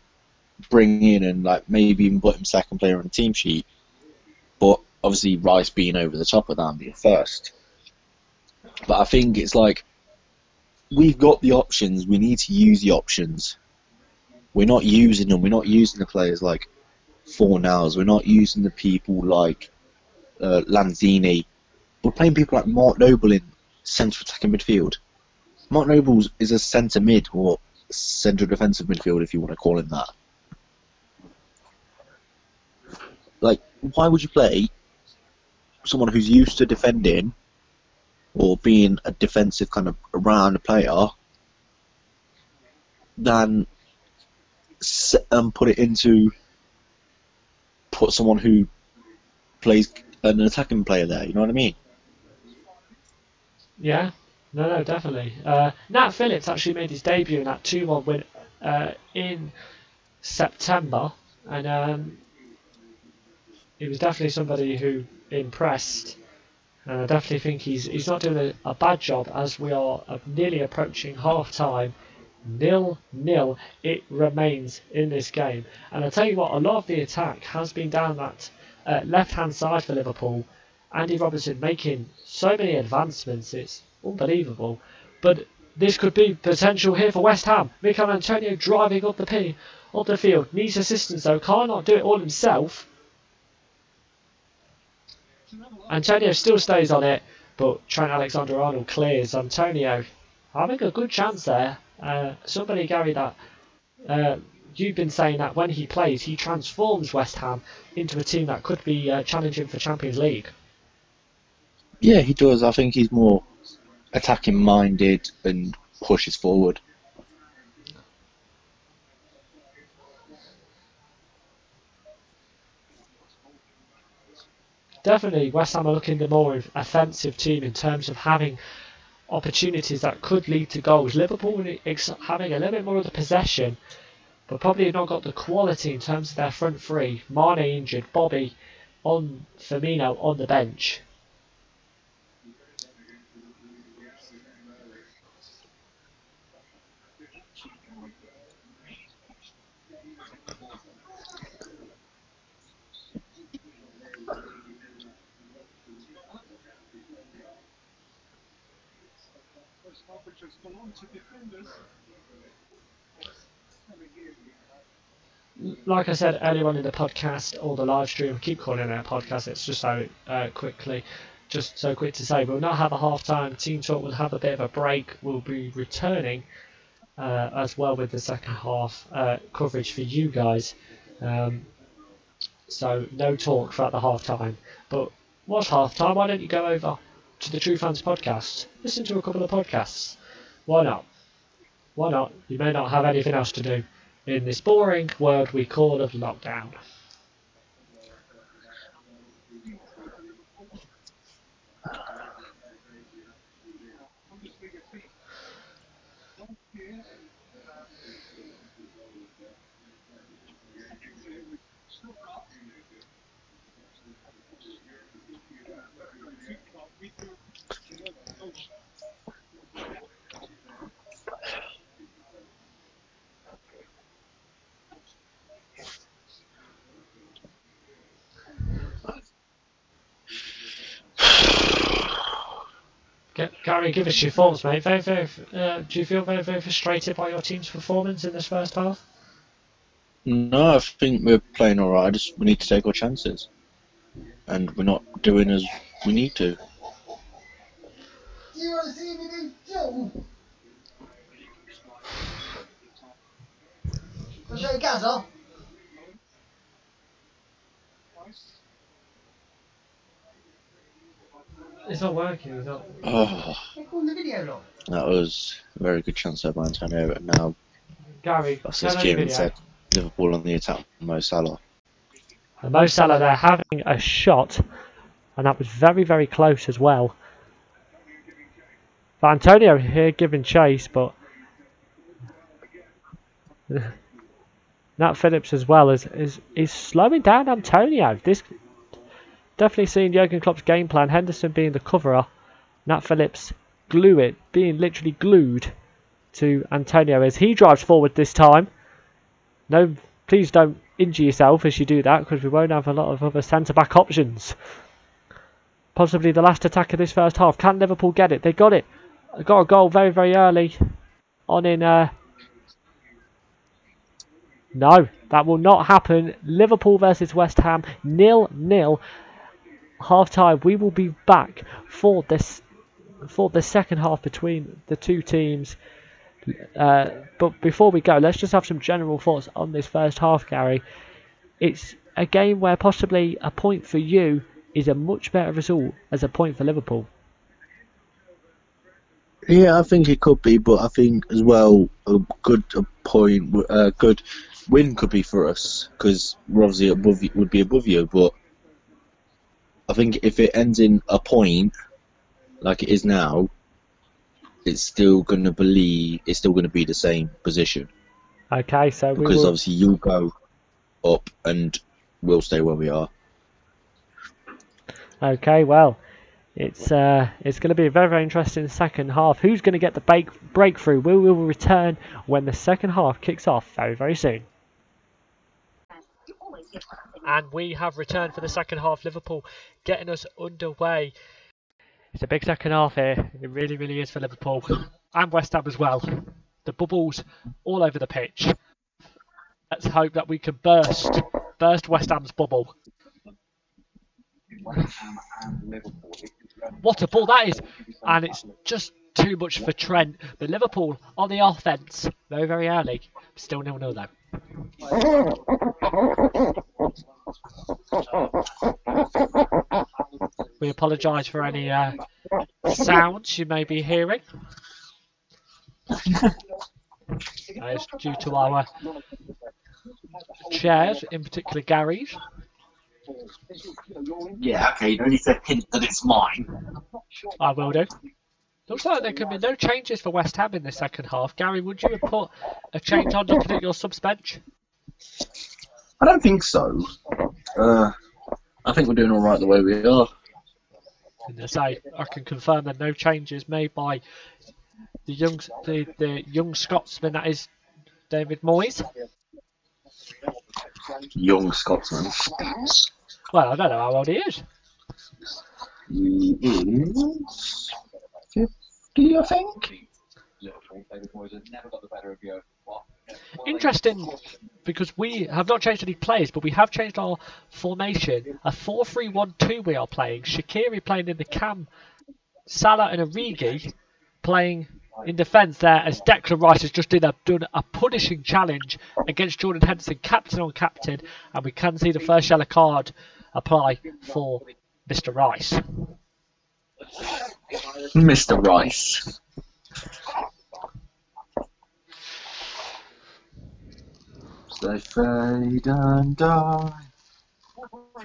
bring in and like maybe even put him second player on the team sheet. But obviously Rice being over the top of that and being first. But I think it's like we've got the options. We need to use the options. We're not using them. We're not using the players like Fornals. We're not using the people like uh, Lanzini. We're playing people like Mark Noble in central attacking midfield. Mark Noble is a centre mid or central defensive midfield, if you want to call him that. Like, why would you play someone who's used to defending or being a defensive kind of around player than s- um, put it into put someone who plays an attacking player there. You know what I mean? Yeah, no, no, definitely. Uh, Nat Phillips actually made his debut in that 2 1 win uh, in September, and um, he was definitely somebody who impressed. And I definitely think he's he's not doing a, a bad job as we are nearly approaching half time. Nil nil, it remains in this game. And I tell you what, a lot of the attack has been down that uh, left hand side for Liverpool. Andy Robertson making so many advancements, it's unbelievable. But this could be potential here for West Ham. Mikel Antonio driving up the p up the field, needs assistance though, cannot do it all himself. Antonio still stays on it, but Trent Alexander Arnold clears. Antonio having a good chance there. Uh, somebody, Gary, that uh, you've been saying that when he plays, he transforms West Ham into a team that could be uh, challenging for Champions League. Yeah, he does. I think he's more attacking minded and pushes forward. Definitely, West Ham are looking the more offensive team in terms of having opportunities that could lead to goals. Liverpool having a little bit more of the possession, but probably not got the quality in terms of their front three. Mane injured, Bobby on Firmino on the bench. First half, which has gone on to defenders. Like I said earlier on in the podcast or the live stream, I keep calling it a podcast. It's just so uh, quickly, just so quick to say, we'll not have a half time team talk. We'll have a bit of a break. We'll be returning uh, as well with the second half uh, coverage for you guys. Um, so no talk throughout the half time. But what's half time? Why don't you go over to the True Fans podcast? Listen to a couple of podcasts. Why not? Why not? You may not have anything else to do in this boring world we call of lockdown. Ga- Gary, give us your thoughts, mate. Very, very, uh, do you feel very, very frustrated by your team's performance in this first half? No, I think we're playing alright. Just we need to take our chances, and we're not doing as we need to. Do you want to see me do Joe? Was it Gaza? It's not working. It's not. Oh, They called the video log. That was a very good chance there by Antonio. And now, Gary, that's turn as on your Kieran video. said, Liverpool on the attack. Mo Salah. And Mo Salah there having a shot, and that was very, very close as well. But Antonio here giving chase, but Nat Phillips as well is is is slowing down Antonio. This definitely seeing Jurgen Klopp's game plan. Henderson being the coverer, Nat Phillips glue it, being literally glued to Antonio as he drives forward this time. No, please don't injure yourself as you do that because we won't have a lot of other centre back options. Possibly the last attack of this first half. Can Liverpool get it? They got it. Got a goal very, very early on in uh, No, that will not happen. Liverpool versus West Ham, nil nil. Half time. We will be back for this for the second half between the two teams. Uh, but before we go, let's just have some general thoughts on this first half, Gary. It's a game where possibly a point for you is a much better result as a point for Liverpool. Yeah, I think it could be, but I think as well a good point, a good win could be for us because we're obviously above would be above you. But I think if it ends in a point, like it is now, it's still gonna believe it's still gonna be the same position Okay, so we because will, obviously you'll go up and we'll stay where we are. Okay, well, it's uh, it's going to be a very very interesting second half. Who's going to get the break breakthrough? We will return when the second half kicks off very very soon. And we have returned for the second half. Liverpool getting us underway. It's a big second half here. It really really is for Liverpool and West Ham as well. The bubbles all over the pitch. Let's hope that we can burst burst West Ham's bubble. What a ball that is! And it's just too much for Trent. But Liverpool on the offence, very, very early. Still nil nil though. We apologise for any uh, sounds you may be hearing. That is due to our chairs, in particular Gary's. Yeah, okay. You don't need to hint that it's mine. I will do. Looks like there could be no changes for West Ham in the second half. Gary, would you have put a change on looking at your subs bench? I don't think so. Uh, I think we're doing all right the way we are. And I I can confirm that no changes made by the young, the, the young Scotsman that is David Moyes. Young Scotsman. Well, I don't know how old he is. He is fifty, I think. Interesting because we have not changed any players, but we have changed our formation. A 4 3 1 2 we are playing. Shaqiri playing in the cam, Salah and Origi playing in defence there as Declan Rice has just did a, done a punishing challenge against Jordan Henderson, captain on captain, and we can see the first yellow card apply for Mr. Rice. Mr. Rice. They fade and die.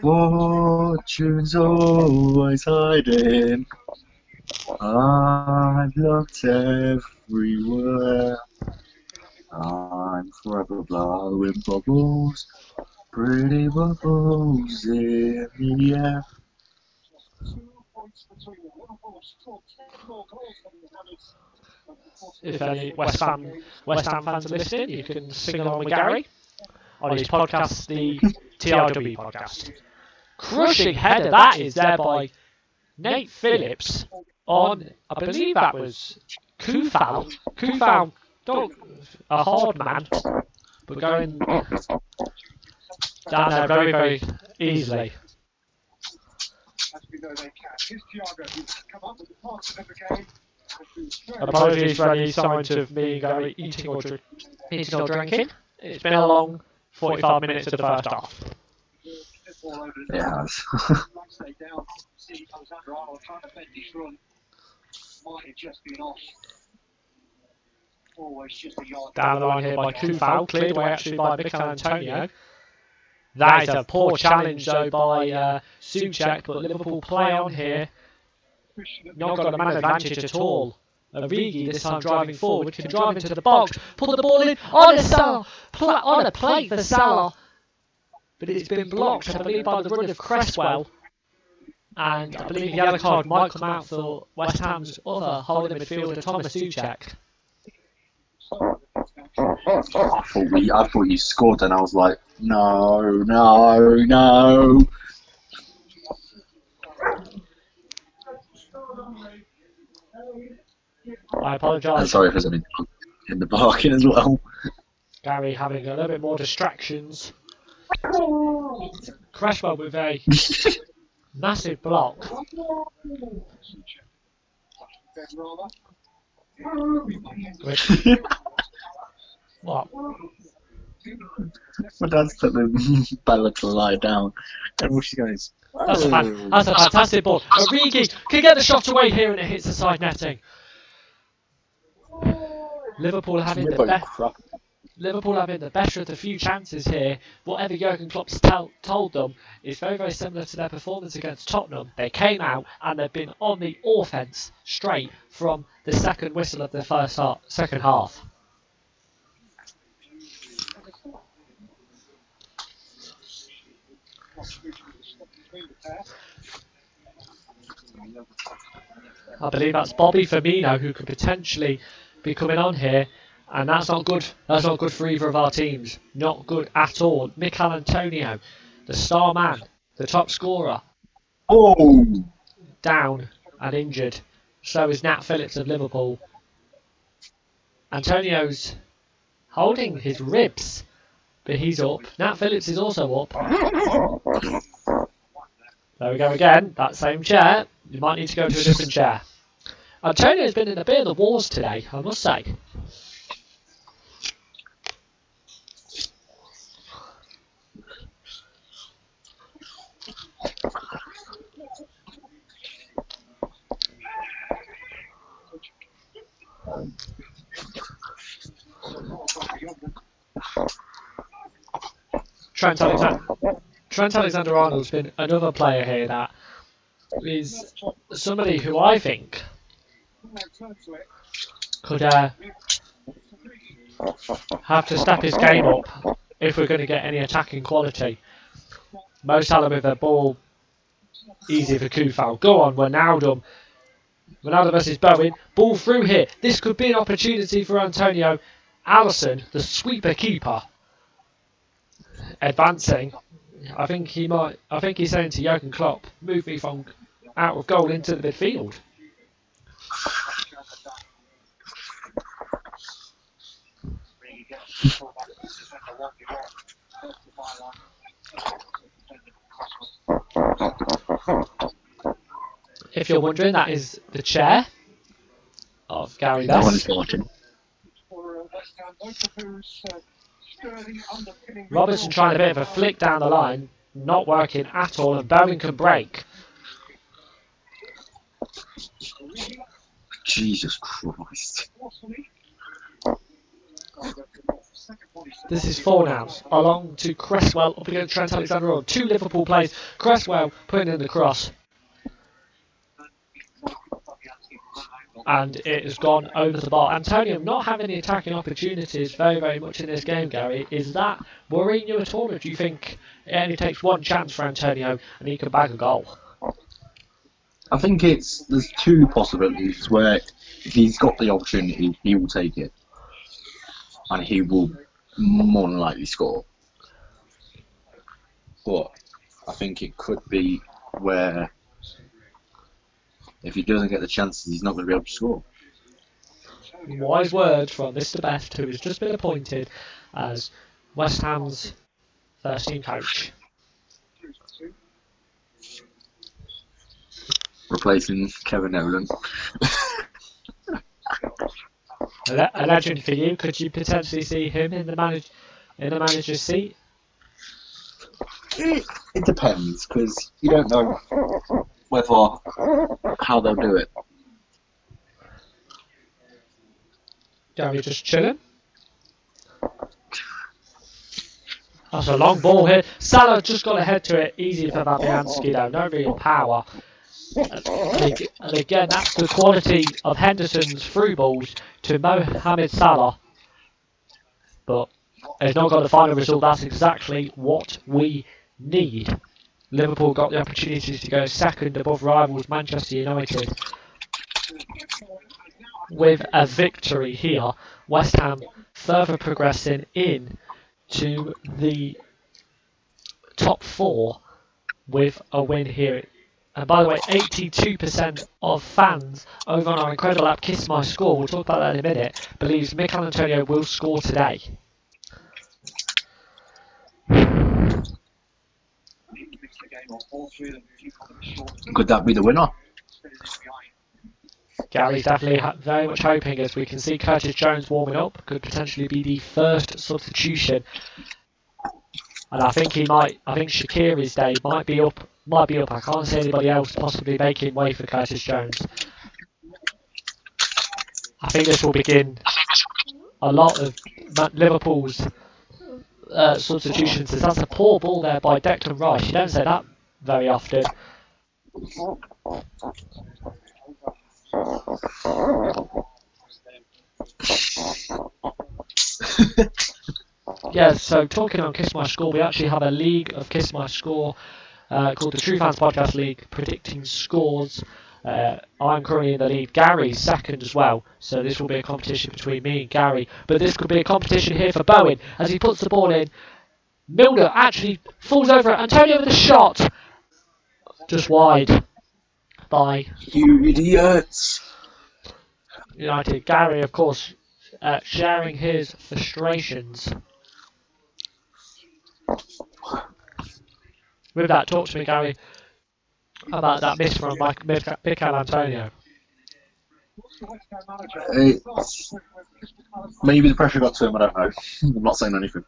Fortune's always hiding. I've looked everywhere. I'm forever blowing bubbles, pretty bubbles in the air. If any West Ham West Ham fans are listening, you can sing along with Gary on his podcast, the TRW podcast. Crushing header that is there by Nate Phillips on, I believe that was Coufal. Coufal, not a hard man, but going down there very, very easily. As we know they can. Here's Thiago, who's come up with the pass of the game. Apologies for any signs of me going eating or, drink, eating or drinking. It's been a long 45 minutes of the first half. It has. Stay down. See Alexander Arnold trying to bend his run. Might have just been off. Always just a yard. Down the line here by Coufal, cleared away actually by Mikel Antonio. That is a poor challenge though by uh, Souček, but Liverpool play on here. Not got a man advantage at all. Origi this time driving forward, can drive into the box, pull the ball in on a Salah, on a plate for Salah, but it's been blocked, I believe, by the run of Cresswell. And I believe the yellow card might come out for West Ham's other holding midfielder, Thomas Souček. I thought we, I thought you scored, and I was like, no, no, no. I I'm apologise. sorry if there's any in the barking as well. Gary having a little bit more distractions. Cresswell with a massive block. Which, what? My dad's telling Bella to lie down, and she goes, That's a, fan, that's a fantastic ball. Origi can get the shot away here and it hits the side netting. Liverpool having the best. Liverpool having the better of the few chances here. Whatever Jurgen Klopp's tell, told them is very, very similar to their performance against Tottenham. They came out and they've been on the offence straight from the second whistle of the first half, second half. I believe that's Bobby Firmino who could potentially be coming on here, and that's not good. That's not good for either of our teams. Not good at all. Mikel Antonio, the star man, the top scorer, Oh! down and injured. So is Nat Phillips of Liverpool. Antonio's holding his ribs, but he's up. Nat Phillips is also up. There we go again. That same chair. You might need to go to a different chair. Antonio's been in a bit of the wars today, I must say. Trent Alexander. Trent Alexander Arnold's been another player here that is somebody who I think could uh, have to step his game up if we're going to get any attacking quality. Mo Salah with a ball easy for Coufal. Go on, Ronaldo. Ronaldo versus Bowen. Ball through here. This could be an opportunity for Antonio. Alisson, the sweeper keeper, advancing. I think he might. I think he's saying to Jurgen Klopp, move me from out of goal into the midfield. If you're wondering, that is the chair of Gary No Best. watching. Robertson trying a bit of a flick down the line, not working at all, and Bowen can break. Jesus Christ. This is four now. Along to Cresswell up against Trent Alexander-Arnold. Two Liverpool players. Cresswell putting in the cross. And it has gone over the bar. Antonio not having the attacking opportunities very, very much in this game, Gary. Is that worrying you at all, or do you think it only takes one chance for Antonio and he can bag a goal? I think it's there's two possibilities where if he's got the opportunity, he will take it, and he will more than likely score. But I think it could be where if he doesn't get the chances, he's not going to be able to score. Wise words from Mr. Best, who has just been appointed as West Ham's first team coach. Replacing Kevin Nolan. A, le- a legend for you. Could you potentially see him in the manage in the manager's seat? It, it depends because you don't know whether how they'll do it. Gary just chilling. That's a long ball here. Salah just got ahead to it. Easy for Fabianski though. No real power. And again, that's the quality of Henderson's through balls to Mohamed Salah. But it's not got the final result. That's exactly what we need. Liverpool got the opportunity to go second above rivals Manchester United with a victory here. West Ham further progressing in to the top four with a win here. And by the way, 82% of fans over on our incredible app Kiss My Score, we'll talk about that in a minute, believes Mikel Antonio will score today. Could that be the winner? Gary's definitely very much hoping, as we can see Curtis Jones warming up, could potentially be the first substitution. And I think he might. I think Shaqiri's day might be up. Might be up. I can't see anybody else possibly making way for Curtis Jones. I think this will begin a lot of Liverpool's uh, substitutions. As that's a poor ball there by Declan Rice. You don't say that very often. Yeah, so talking on Kiss My Score, we actually have a league of Kiss My Score uh, called the True Fans Podcast League, predicting scores. Uh, I'm currently in the lead. Gary's second as well, so this will be a competition between me and Gary. But this could be a competition here for Bowen as he puts the ball in. Milner actually falls over. Antonio with a shot, just wide by You idiots! United. Gary, of course, uh, sharing his frustrations. With that, talk to me, Gary, about that miss from Mike, Mikel Antonio. Maybe the pressure got to him, I don't know. I'm not saying anything.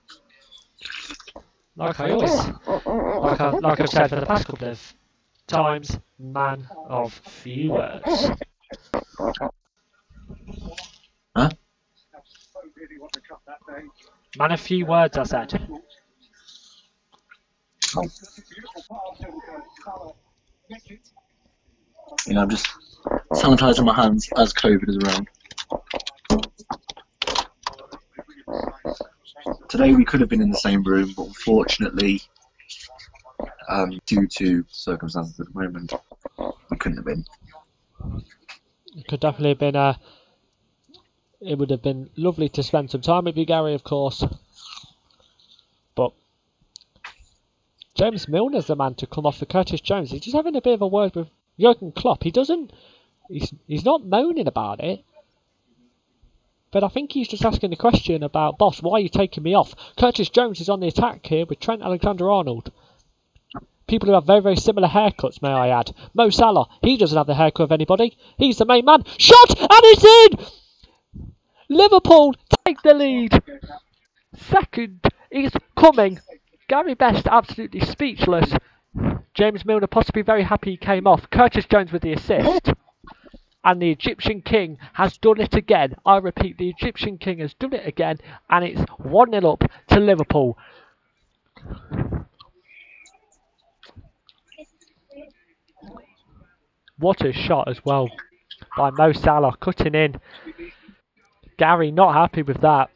Like I always, like, I, like I've said for the past couple of times, man of few words. Huh? Man of few words, I said. Oh. You know, I'm just sanitising my hands as COVID is around. Today we could have been in the same room, but unfortunately, um, due to circumstances at the moment, we couldn't have been. It could definitely have been a. It would have been lovely to spend some time with you, Gary, of course. But James Milner's the man to come off for Curtis Jones. He's just having a bit of a word with Jurgen Klopp. He doesn't. He's he's not moaning about it. But I think he's just asking the question about, boss, why are you taking me off? Curtis Jones is on the attack here with Trent Alexander-Arnold. People who have very, very similar haircuts, may I add. Mo Salah, he doesn't have the haircut of anybody. He's the main man. Shot! And it's in! Liverpool take the lead. Second is coming. Gary Best absolutely speechless. James Milner possibly very happy he came off. Curtis Jones with the assist. And the Egyptian King has done it again. I repeat, the Egyptian King has done it again. And it's 1 0 up to Liverpool. What a shot as well by Mo Salah cutting in. Gary not happy with that.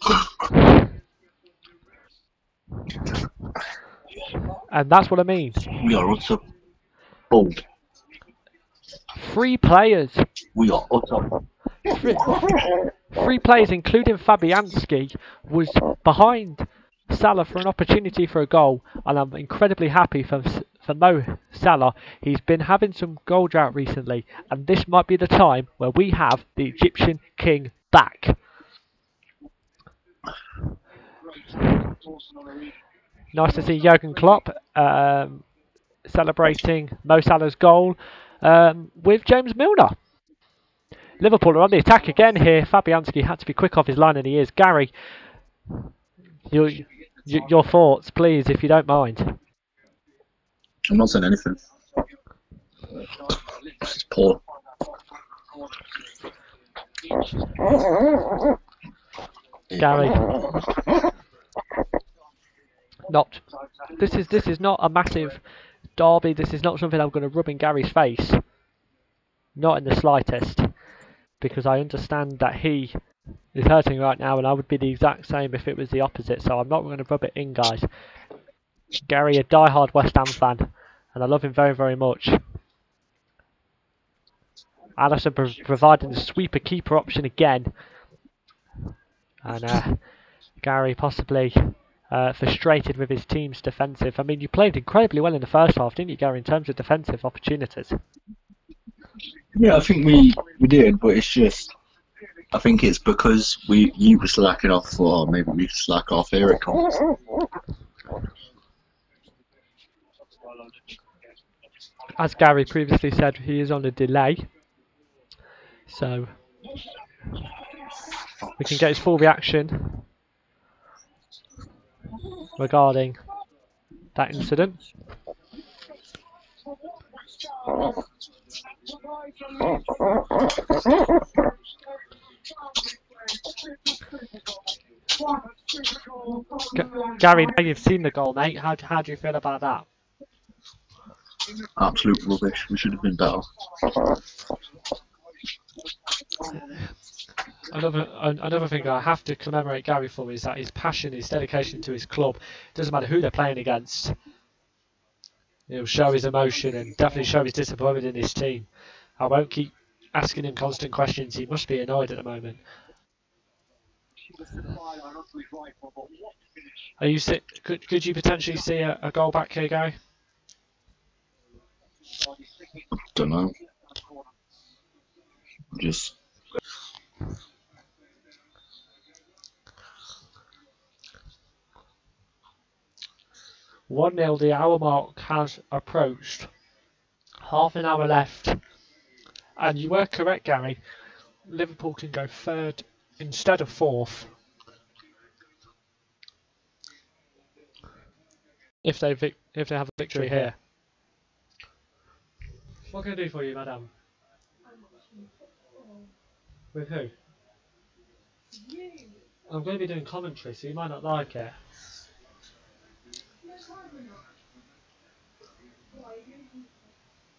And that's what I mean. We are utter bull. Three players, We are utter. three, three players, including Fabianski, was behind Salah for an opportunity for a goal, and I'm incredibly happy for for Mo Salah. He's been having some goal drought recently, and this might be the time where we have the Egyptian king back. Nice to see Jurgen Klopp um, celebrating Mo Salah's goal um, with James Milner. Liverpool are on the attack again here. Fabianski had to be quick off his line, and he is. Gary, your your, your thoughts, please, if you don't mind. I'm not saying anything. It's poor. Gary, not. This is this is not a massive derby. This is not something I'm going to rub in Gary's face. Not in the slightest, because I understand that he is hurting right now, and I would be the exact same if it was the opposite. So I'm not going to rub it in, guys. Gary, a die-hard West Ham fan, and I love him very, very much. Alisson pro- providing the sweeper keeper option again, and uh, Gary possibly uh, frustrated with his team's defensive. I mean, you played incredibly well in the first half, didn't you, Gary, in terms of defensive opportunities? Yeah, I think we, we did, but it's just I think it's because we you were slacking off, or maybe we slack off. Here comes. as Gary previously said, he is on a delay. So we can get his full reaction regarding that incident. G- Gary, now you've seen the goal, mate. How, how do you feel about that? Absolute rubbish. We should have been better. Another another thing I have to commemorate Gary for is that his passion, his dedication to his club. Doesn't matter who they're playing against. He'll show his emotion and definitely show his disappointment in his team. I won't keep asking him constant questions. He must be annoyed at the moment. Are you si- could could you potentially see a, a goal back here, Gary? Don't know. Just One 0 The hour mark has approached. Half an hour left, and you were correct, Gary. Liverpool can go third instead of fourth if they vic- if they have a victory here. What can I do for you, madam? With who? You. I'm going to be doing commentary, so you might not like it.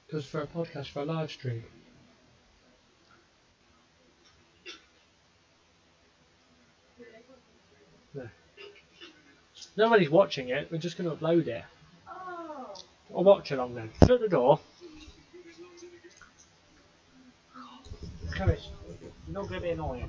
Because for a podcast, for a live stream. No. Nobody's watching it, we're just going to upload it. Or watch along then. Shut the door. Courage, you're not going to be annoying.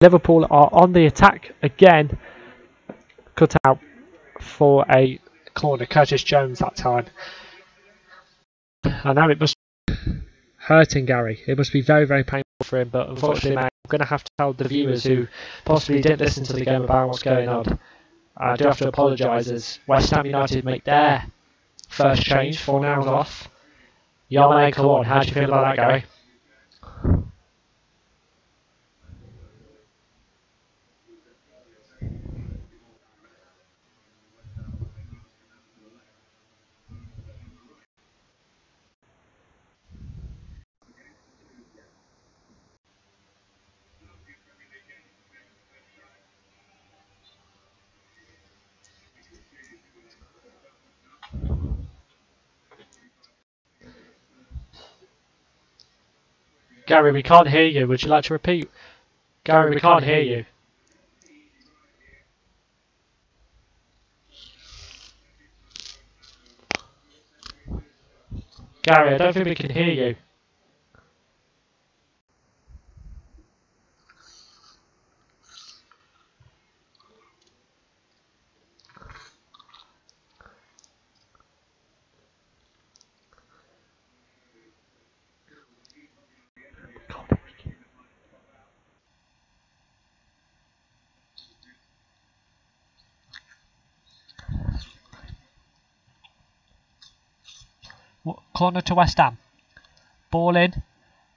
Liverpool are on the attack again. Cut out for a corner. Curtis Jones that time. I know it must be hurting Gary. It must be very, very painful for him, but unfortunately, I'm going to have to tell the viewers who possibly didn't listen to the game about what's going on. I do have to apologise as West Ham United make their first change, Fornals off. Yamane, come on, how do you feel about that, Gary? Gary, we can't hear you. Would you like to repeat? Gary, we can't hear you. Gary, I don't think we can hear you. Corner to West Ham. Ball in.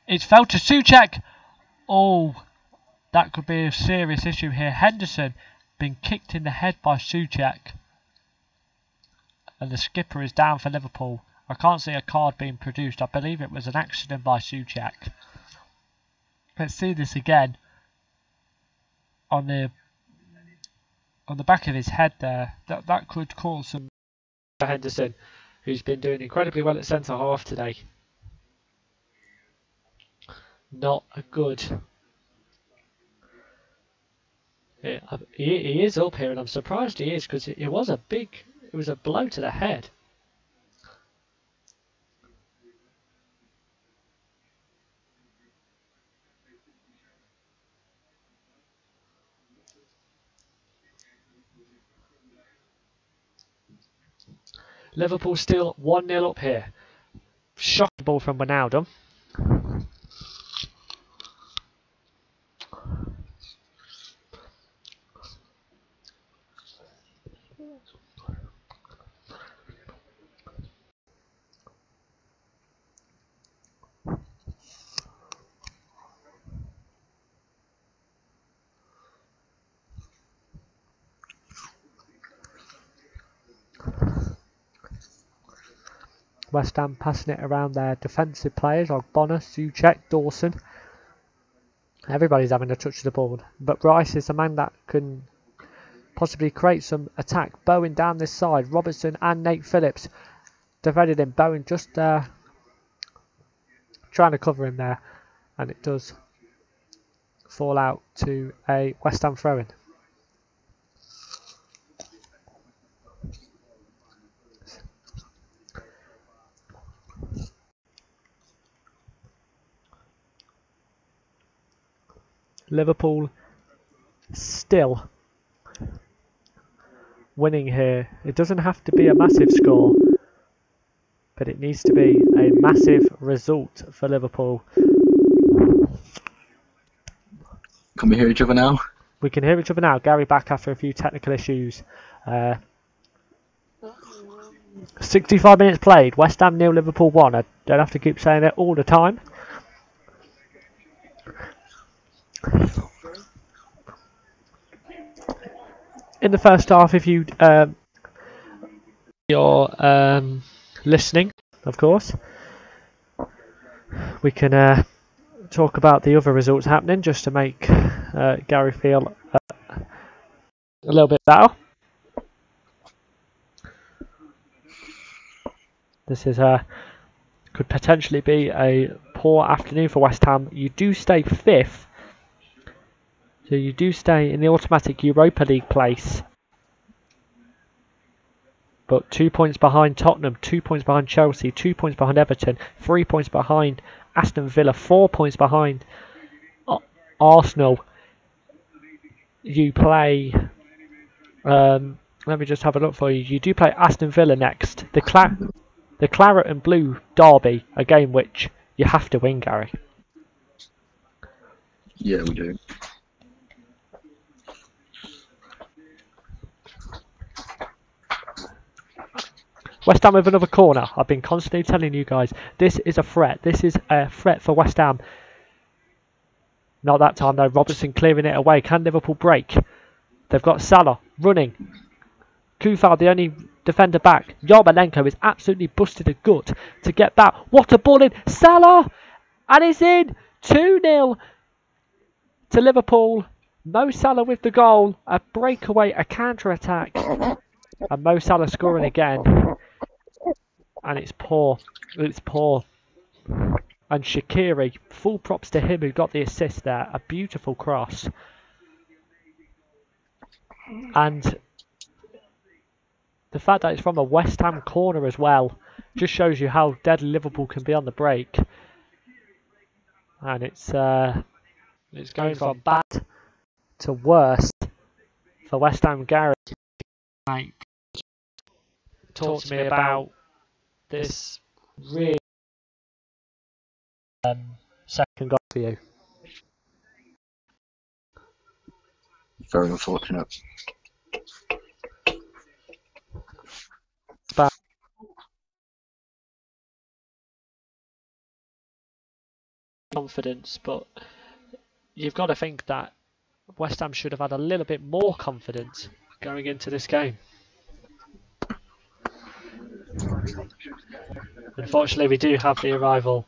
It's fell to Souček. Oh, that could be a serious issue here. Henderson been kicked in the head by Souček. And the skipper is down for Liverpool. I can't see a card being produced. I believe it was an accident by Souček. Let's see this again. On the on the back of his head there. That that could cause some Henderson who's been doing incredibly well at centre half today. Not a good. He, he is up here, and I'm surprised he is because it, it was a big, it was a blow to the head. Liverpool still 1 0 up here. shocking ball from Wijnaldum. West Ham passing it around their defensive players like Bonner, Souček, Dawson. Everybody's having a touch of the ball, but Rice is the man that can possibly create some attack. Bowen down this side, Robertson and Nate Phillips defended him. Bowen just uh, trying to cover him there, and it does fall out to a West Ham throw-in. Liverpool still winning here. It doesn't have to be a massive score, but it needs to be a massive result for Liverpool. Can we hear each other now? We can hear each other now. Gary back after a few technical issues. Uh, 65 minutes played. West Ham nil, Liverpool 1. I don't have to keep saying it all the time. In the first half, if you um, you're um, listening, of course, we can uh, talk about the other results happening just to make uh, Gary feel uh, a little bit better. This is a could potentially be a poor afternoon for West Ham. You do stay fifth, so you do stay in the automatic Europa League place. But two points behind Tottenham, two points behind Chelsea, two points behind Everton, three points behind Aston Villa, four points behind Arsenal. You play. Um, let me just have a look for you. You do play Aston Villa next. The cla- the claret and blue derby, a game which you have to win, Gary. Yeah, we do. West Ham with another corner. I've been constantly telling you guys this is a threat. This is a threat for West Ham. Not that time though. Robertson clearing it away. Can Liverpool break? They've got Salah running. Coufal, the only defender back. Yarmolenko is absolutely busted a gut to get that. What a ball in. Salah! And it's in. 2 0 to Liverpool. Mo Salah with the goal. A breakaway, a counter attack. And Mo Salah scoring again. And it's poor. It's poor. And Shaqiri, full props to him who got the assist there. A beautiful cross. And the fact that it's from a West Ham corner as well just shows you how dead Liverpool can be on the break. And it's uh, it's going from bad to worse for West Ham. Gary, talk to me about this really um, second goal for you. Very unfortunate. confidence, but you've got to think that West Ham should have had a little bit more confidence going into this game. Unfortunately, we do have the arrival.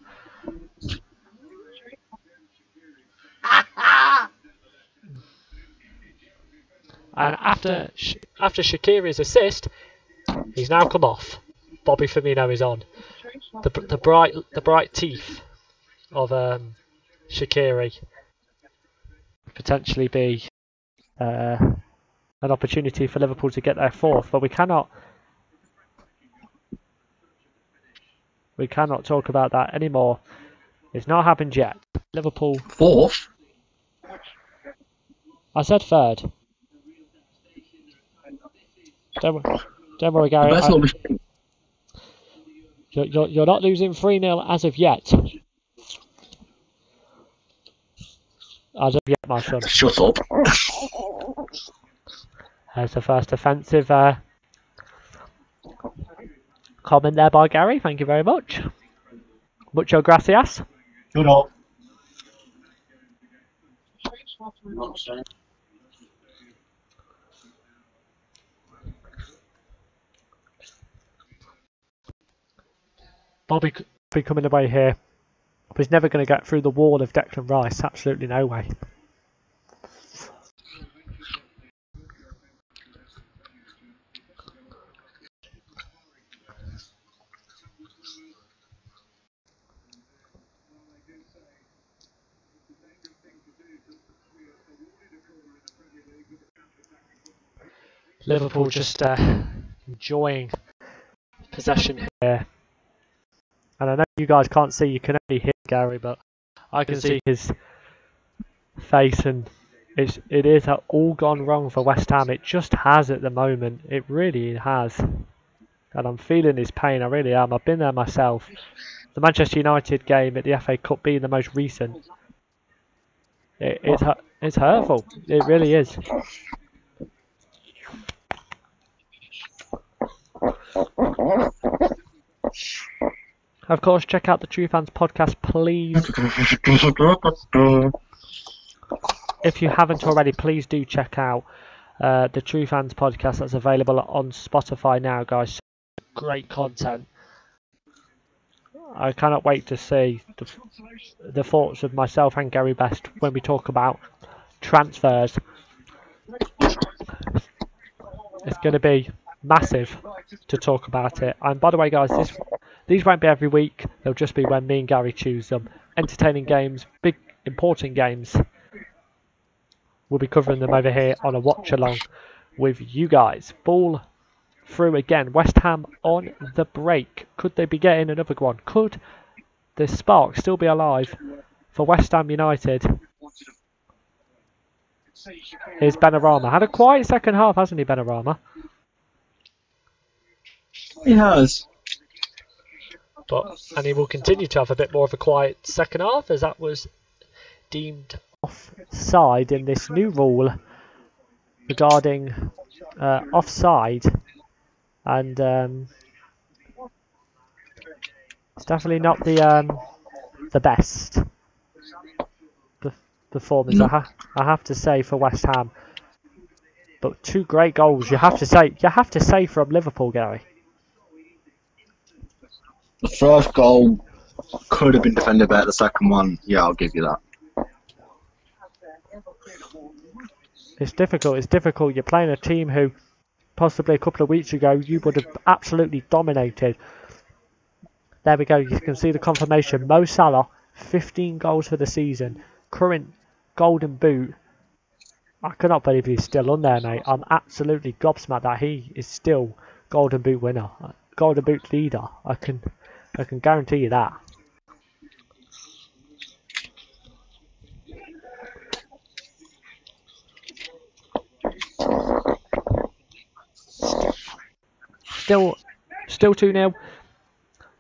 And after after Shaqiri's assist, he's now come off. Bobby Firmino is on. The, the bright the bright teeth of um, Shaqiri potentially be uh, an opportunity for Liverpool to get their fourth, but we cannot we cannot talk about that anymore. It's not happened yet. Liverpool. Fourth? I said third. Don't, don't worry, Gary. I- You're, you're, you're not losing 3 0 as of yet. As of yet, my son. Shut up. There's the first offensive uh, comment there by Gary. Thank you very much. Mucho gracias. Shut up. Bobby be coming away here. He's never going to get through the wall of Declan Rice. Absolutely no way. Liverpool just uh, enjoying possession here. And I know you guys can't see, you can only hear Gary, but I can see his face and it's, it is all gone wrong for West Ham. It just has at the moment. It really has. And I'm feeling his pain, I really am. I've been there myself. The Manchester United game at the FA Cup being the most recent. It, it's, it's hurtful. It really is. Of course, check out the True Fans podcast, please. If you haven't already, please do check out uh, the True Fans podcast that's available on Spotify now, guys. Great content. I cannot wait to see the, the thoughts of myself and Gary Best when we talk about transfers. It's going to be massive to talk about it. And by the way, guys, this these won't be every week. They'll just be when me and Gary choose them. Entertaining games, big important games. We'll be covering them over here on a watch along with you guys. Ball through again. West Ham on the break. Could they be getting another one? Could the spark still be alive for West Ham United? Here's Benrahma. Had a quiet second half, hasn't he, Benrahma? He has. but and he will continue to have a bit more of a quiet second half as that was deemed offside in this new rule regarding uh, offside. And um, it's definitely not the um, the best per- performance I, ha- I have to say for West Ham. But two great goals you have to say you have to say from Liverpool Gary The first goal could have been defended better. The second one, yeah, I'll give you that. It's difficult. It's difficult. You're playing a team who, possibly a couple of weeks ago, you would have absolutely dominated. There we go. You can see the confirmation. Mo Salah, 15 goals for the season. Current Golden Boot. I cannot believe he's still on there, mate. I'm absolutely gobsmacked that he is still Golden Boot winner, uh, Golden Boot leader. I can, I can guarantee you that. Still, still 2 0.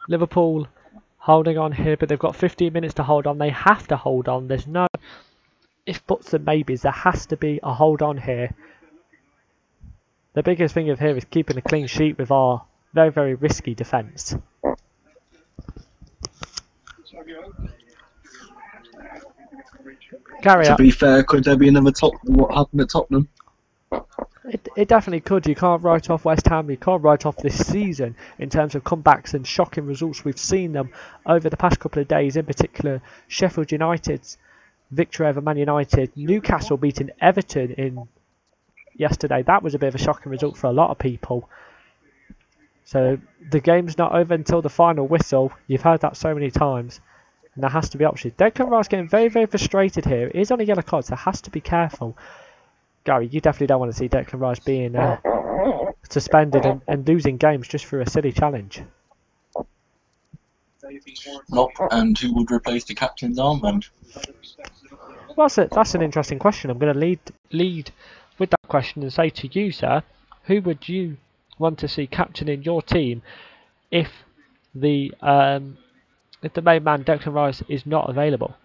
Liverpool holding on here, but they've got 15 minutes to hold on. They have to hold on. There's no if buts and maybes. There has to be a hold on here. The biggest thing of here is keeping a clean sheet with our very, very risky defence. Gary, To be fair, could there be another top? What happened at Tottenham? It, it definitely could. You can't write off West Ham. You can't write off this season in terms of comebacks and shocking results. We've seen them over the past couple of days, in particular Sheffield United's victory over Man United, Newcastle beating Everton in yesterday. That was a bit of a shocking result for a lot of people. So the game's not over until the final whistle. You've heard that so many times. And there has to be options. Declan Rice getting very, very frustrated here. It is on a yellow card, so has to be careful. Gary, you definitely don't want to see Declan Rice being uh, suspended and, and losing games just for a silly challenge. Nope. And who would replace the captain's armband? Well, that's, a, that's an interesting question. I'm going to lead lead with that question and say to you, sir, who would you want to see captain in your team if the um, if the main man Declan Rice is not available.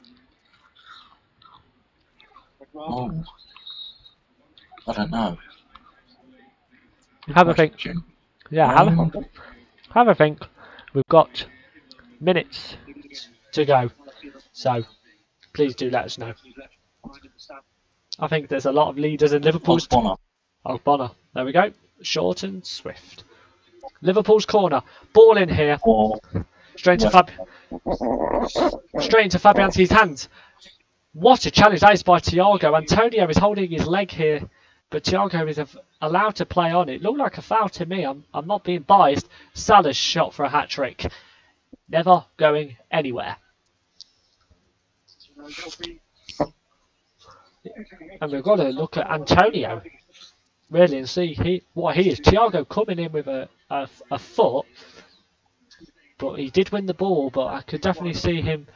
Oh. I don't know. Have a think. Yeah, have a, Um, have a think. We've got minutes to go, so please do let us know. I think there's a lot of leaders in Liverpool's. Bonner. Oh, Bonner. There we go. Short and swift. Liverpool's corner. Ball in here. Or Straight into Fab. Straight into Fabianski's hands. What a challenge that is by Thiago. Antonio is holding his leg here, but Thiago is allowed to play on. It looked like a foul to me. I'm, I'm not being biased. Salah's shot for a hat trick. Never going anywhere. And we've got to look at Antonio really and see he what he is. Thiago coming in with a, a, a foot, but he did win the ball. But I could definitely see him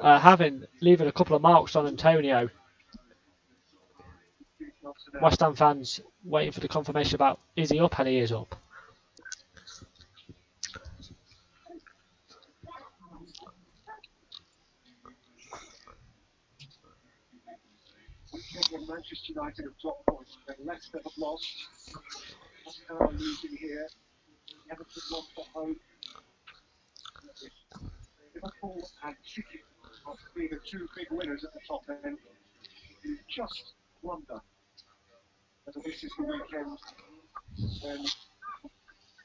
uh, having leaving a couple of marks on Antonio. West Ham fans waiting for the confirmation about is he up and he is up. Manchester United have dropped points. Leicester have lost. Are losing here. Everton lost at home. Liverpool and City are to be the two big winners at the top end. You just wonder whether this is the weekend when,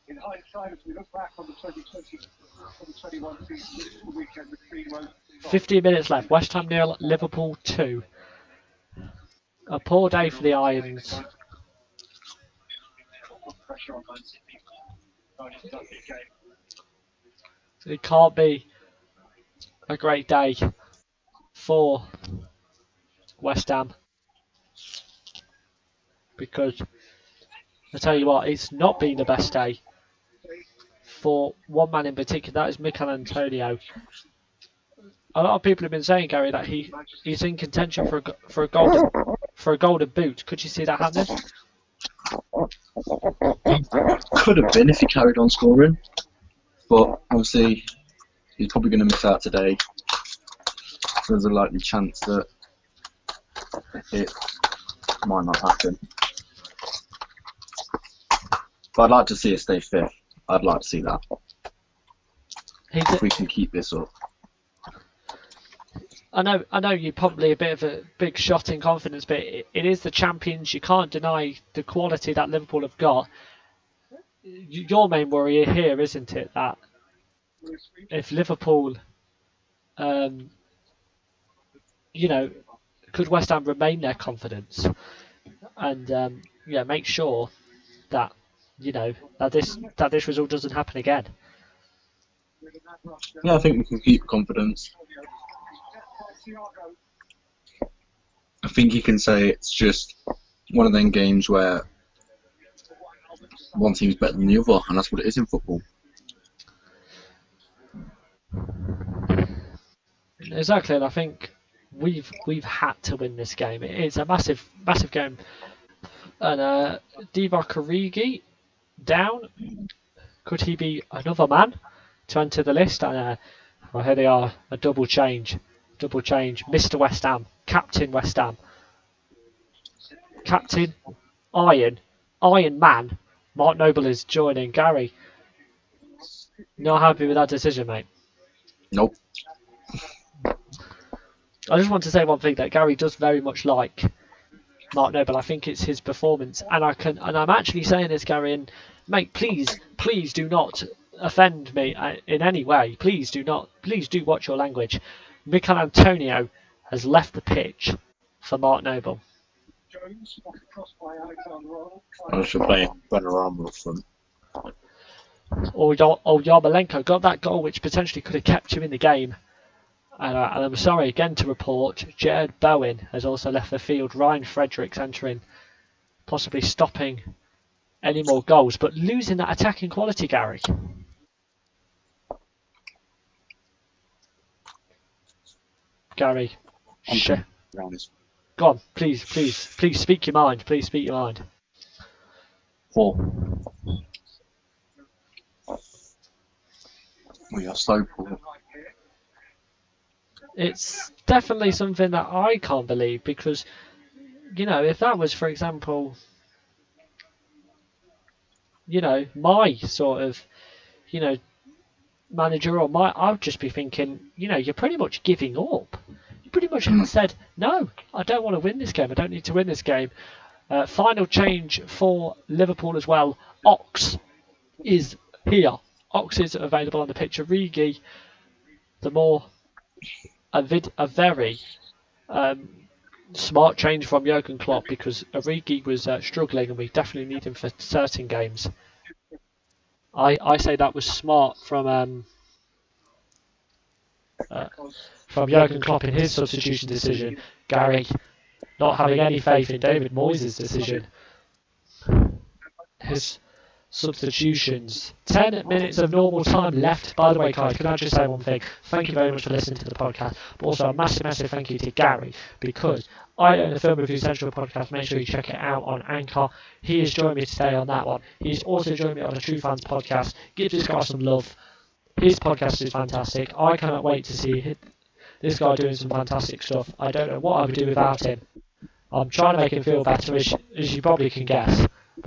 in hindsight, as we look back on the 2020 2021 season, this is the weekend the three most 15 minutes left. West Ham nil, Liverpool two. A poor day for the Irons. It can't be a great day for West Ham because I tell you what, it's not been the best day for one man in particular. That is Michail Antonio. A lot of people have been saying, Gary, that he he's in contention for a, for a golden for a golden boot. Could you see that happening? could have been if he carried on scoring, but obviously he's probably going to miss out today. So there's a likely chance that it might not happen. But I'd like to see it stay fifth. I'd like to see that He's if we can keep this up. I know, I know you're probably a bit of a big shot in confidence, but it, it is the champions. You can't deny the quality that Liverpool have got. Your main worry here, isn't it, that if Liverpool, um, you know, could West Ham remain their confidence and um, yeah, make sure that you know that this that this result doesn't happen again. Yeah, I think we can keep confidence. I think you can say it's just one of them games where one team's better than the other, and that's what it is in football. Exactly, and I think we've we've had to win this game. It's a massive massive game. And uh, Divock Origi down. Could he be another man to enter the list? And uh, well, here they are, a double change, double change. Mr. West Ham, Captain West Ham, Captain Iron, Iron Man. Mark Noble is joining Gary. Not happy with that decision, mate. Nope. I just want to say one thing that Gary does very much like Mark Noble. I think it's his performance, and I can, and I'm actually saying this, Gary. And mate, please, please do not offend me uh, in any way. Please do not. Please do watch your language. Michail Antonio has left the pitch for Mark Noble. Jones, off the cross by Alexander Arnold. I should play Benrahma up front. Or, Yar- or Yarmolenko got that goal, which potentially could have kept him in the game. And, uh, and I'm sorry again to report, Jarrod Bowen has also left the field. Ryan Fredericks entering, possibly stopping any more goals, but losing that attacking quality, Gary. Gary, I'm sh- coming around this. go on, please, please, please speak your mind. Please speak your mind. Four. We are so poor. It's definitely something that I can't believe because, you know, if that was, for example, you know, my sort of, you know, manager or my, I would just be thinking, you know, you're pretty much giving up. You pretty much said, no, I don't want to win this game. I don't need to win this game. Uh, final change for Liverpool as well. Ox is here. Ox is available on the pitch. Origi, the more a, vid, a very um, smart change from Jurgen Klopp because Origi was uh, struggling and we definitely need him for certain games. I, I say that was smart from um, uh, from Jurgen Klopp in his substitution decision. Gary not having any faith in David Moyes' decision. His substitutions. 10 minutes of normal time left. By the way, guys, can I just say one thing? Thank you very much for listening to the podcast, but also a massive, massive thank you to Gary because I own the Film Review Central podcast. Make sure you check it out on Anchor. He has joined me today on that one. He's also joined me on a True Fans podcast. Give this guy some love. His podcast is fantastic. I cannot wait to see this guy doing some fantastic stuff. I don't know what I would do without him. I'm trying to make him feel better, as, as you probably can guess.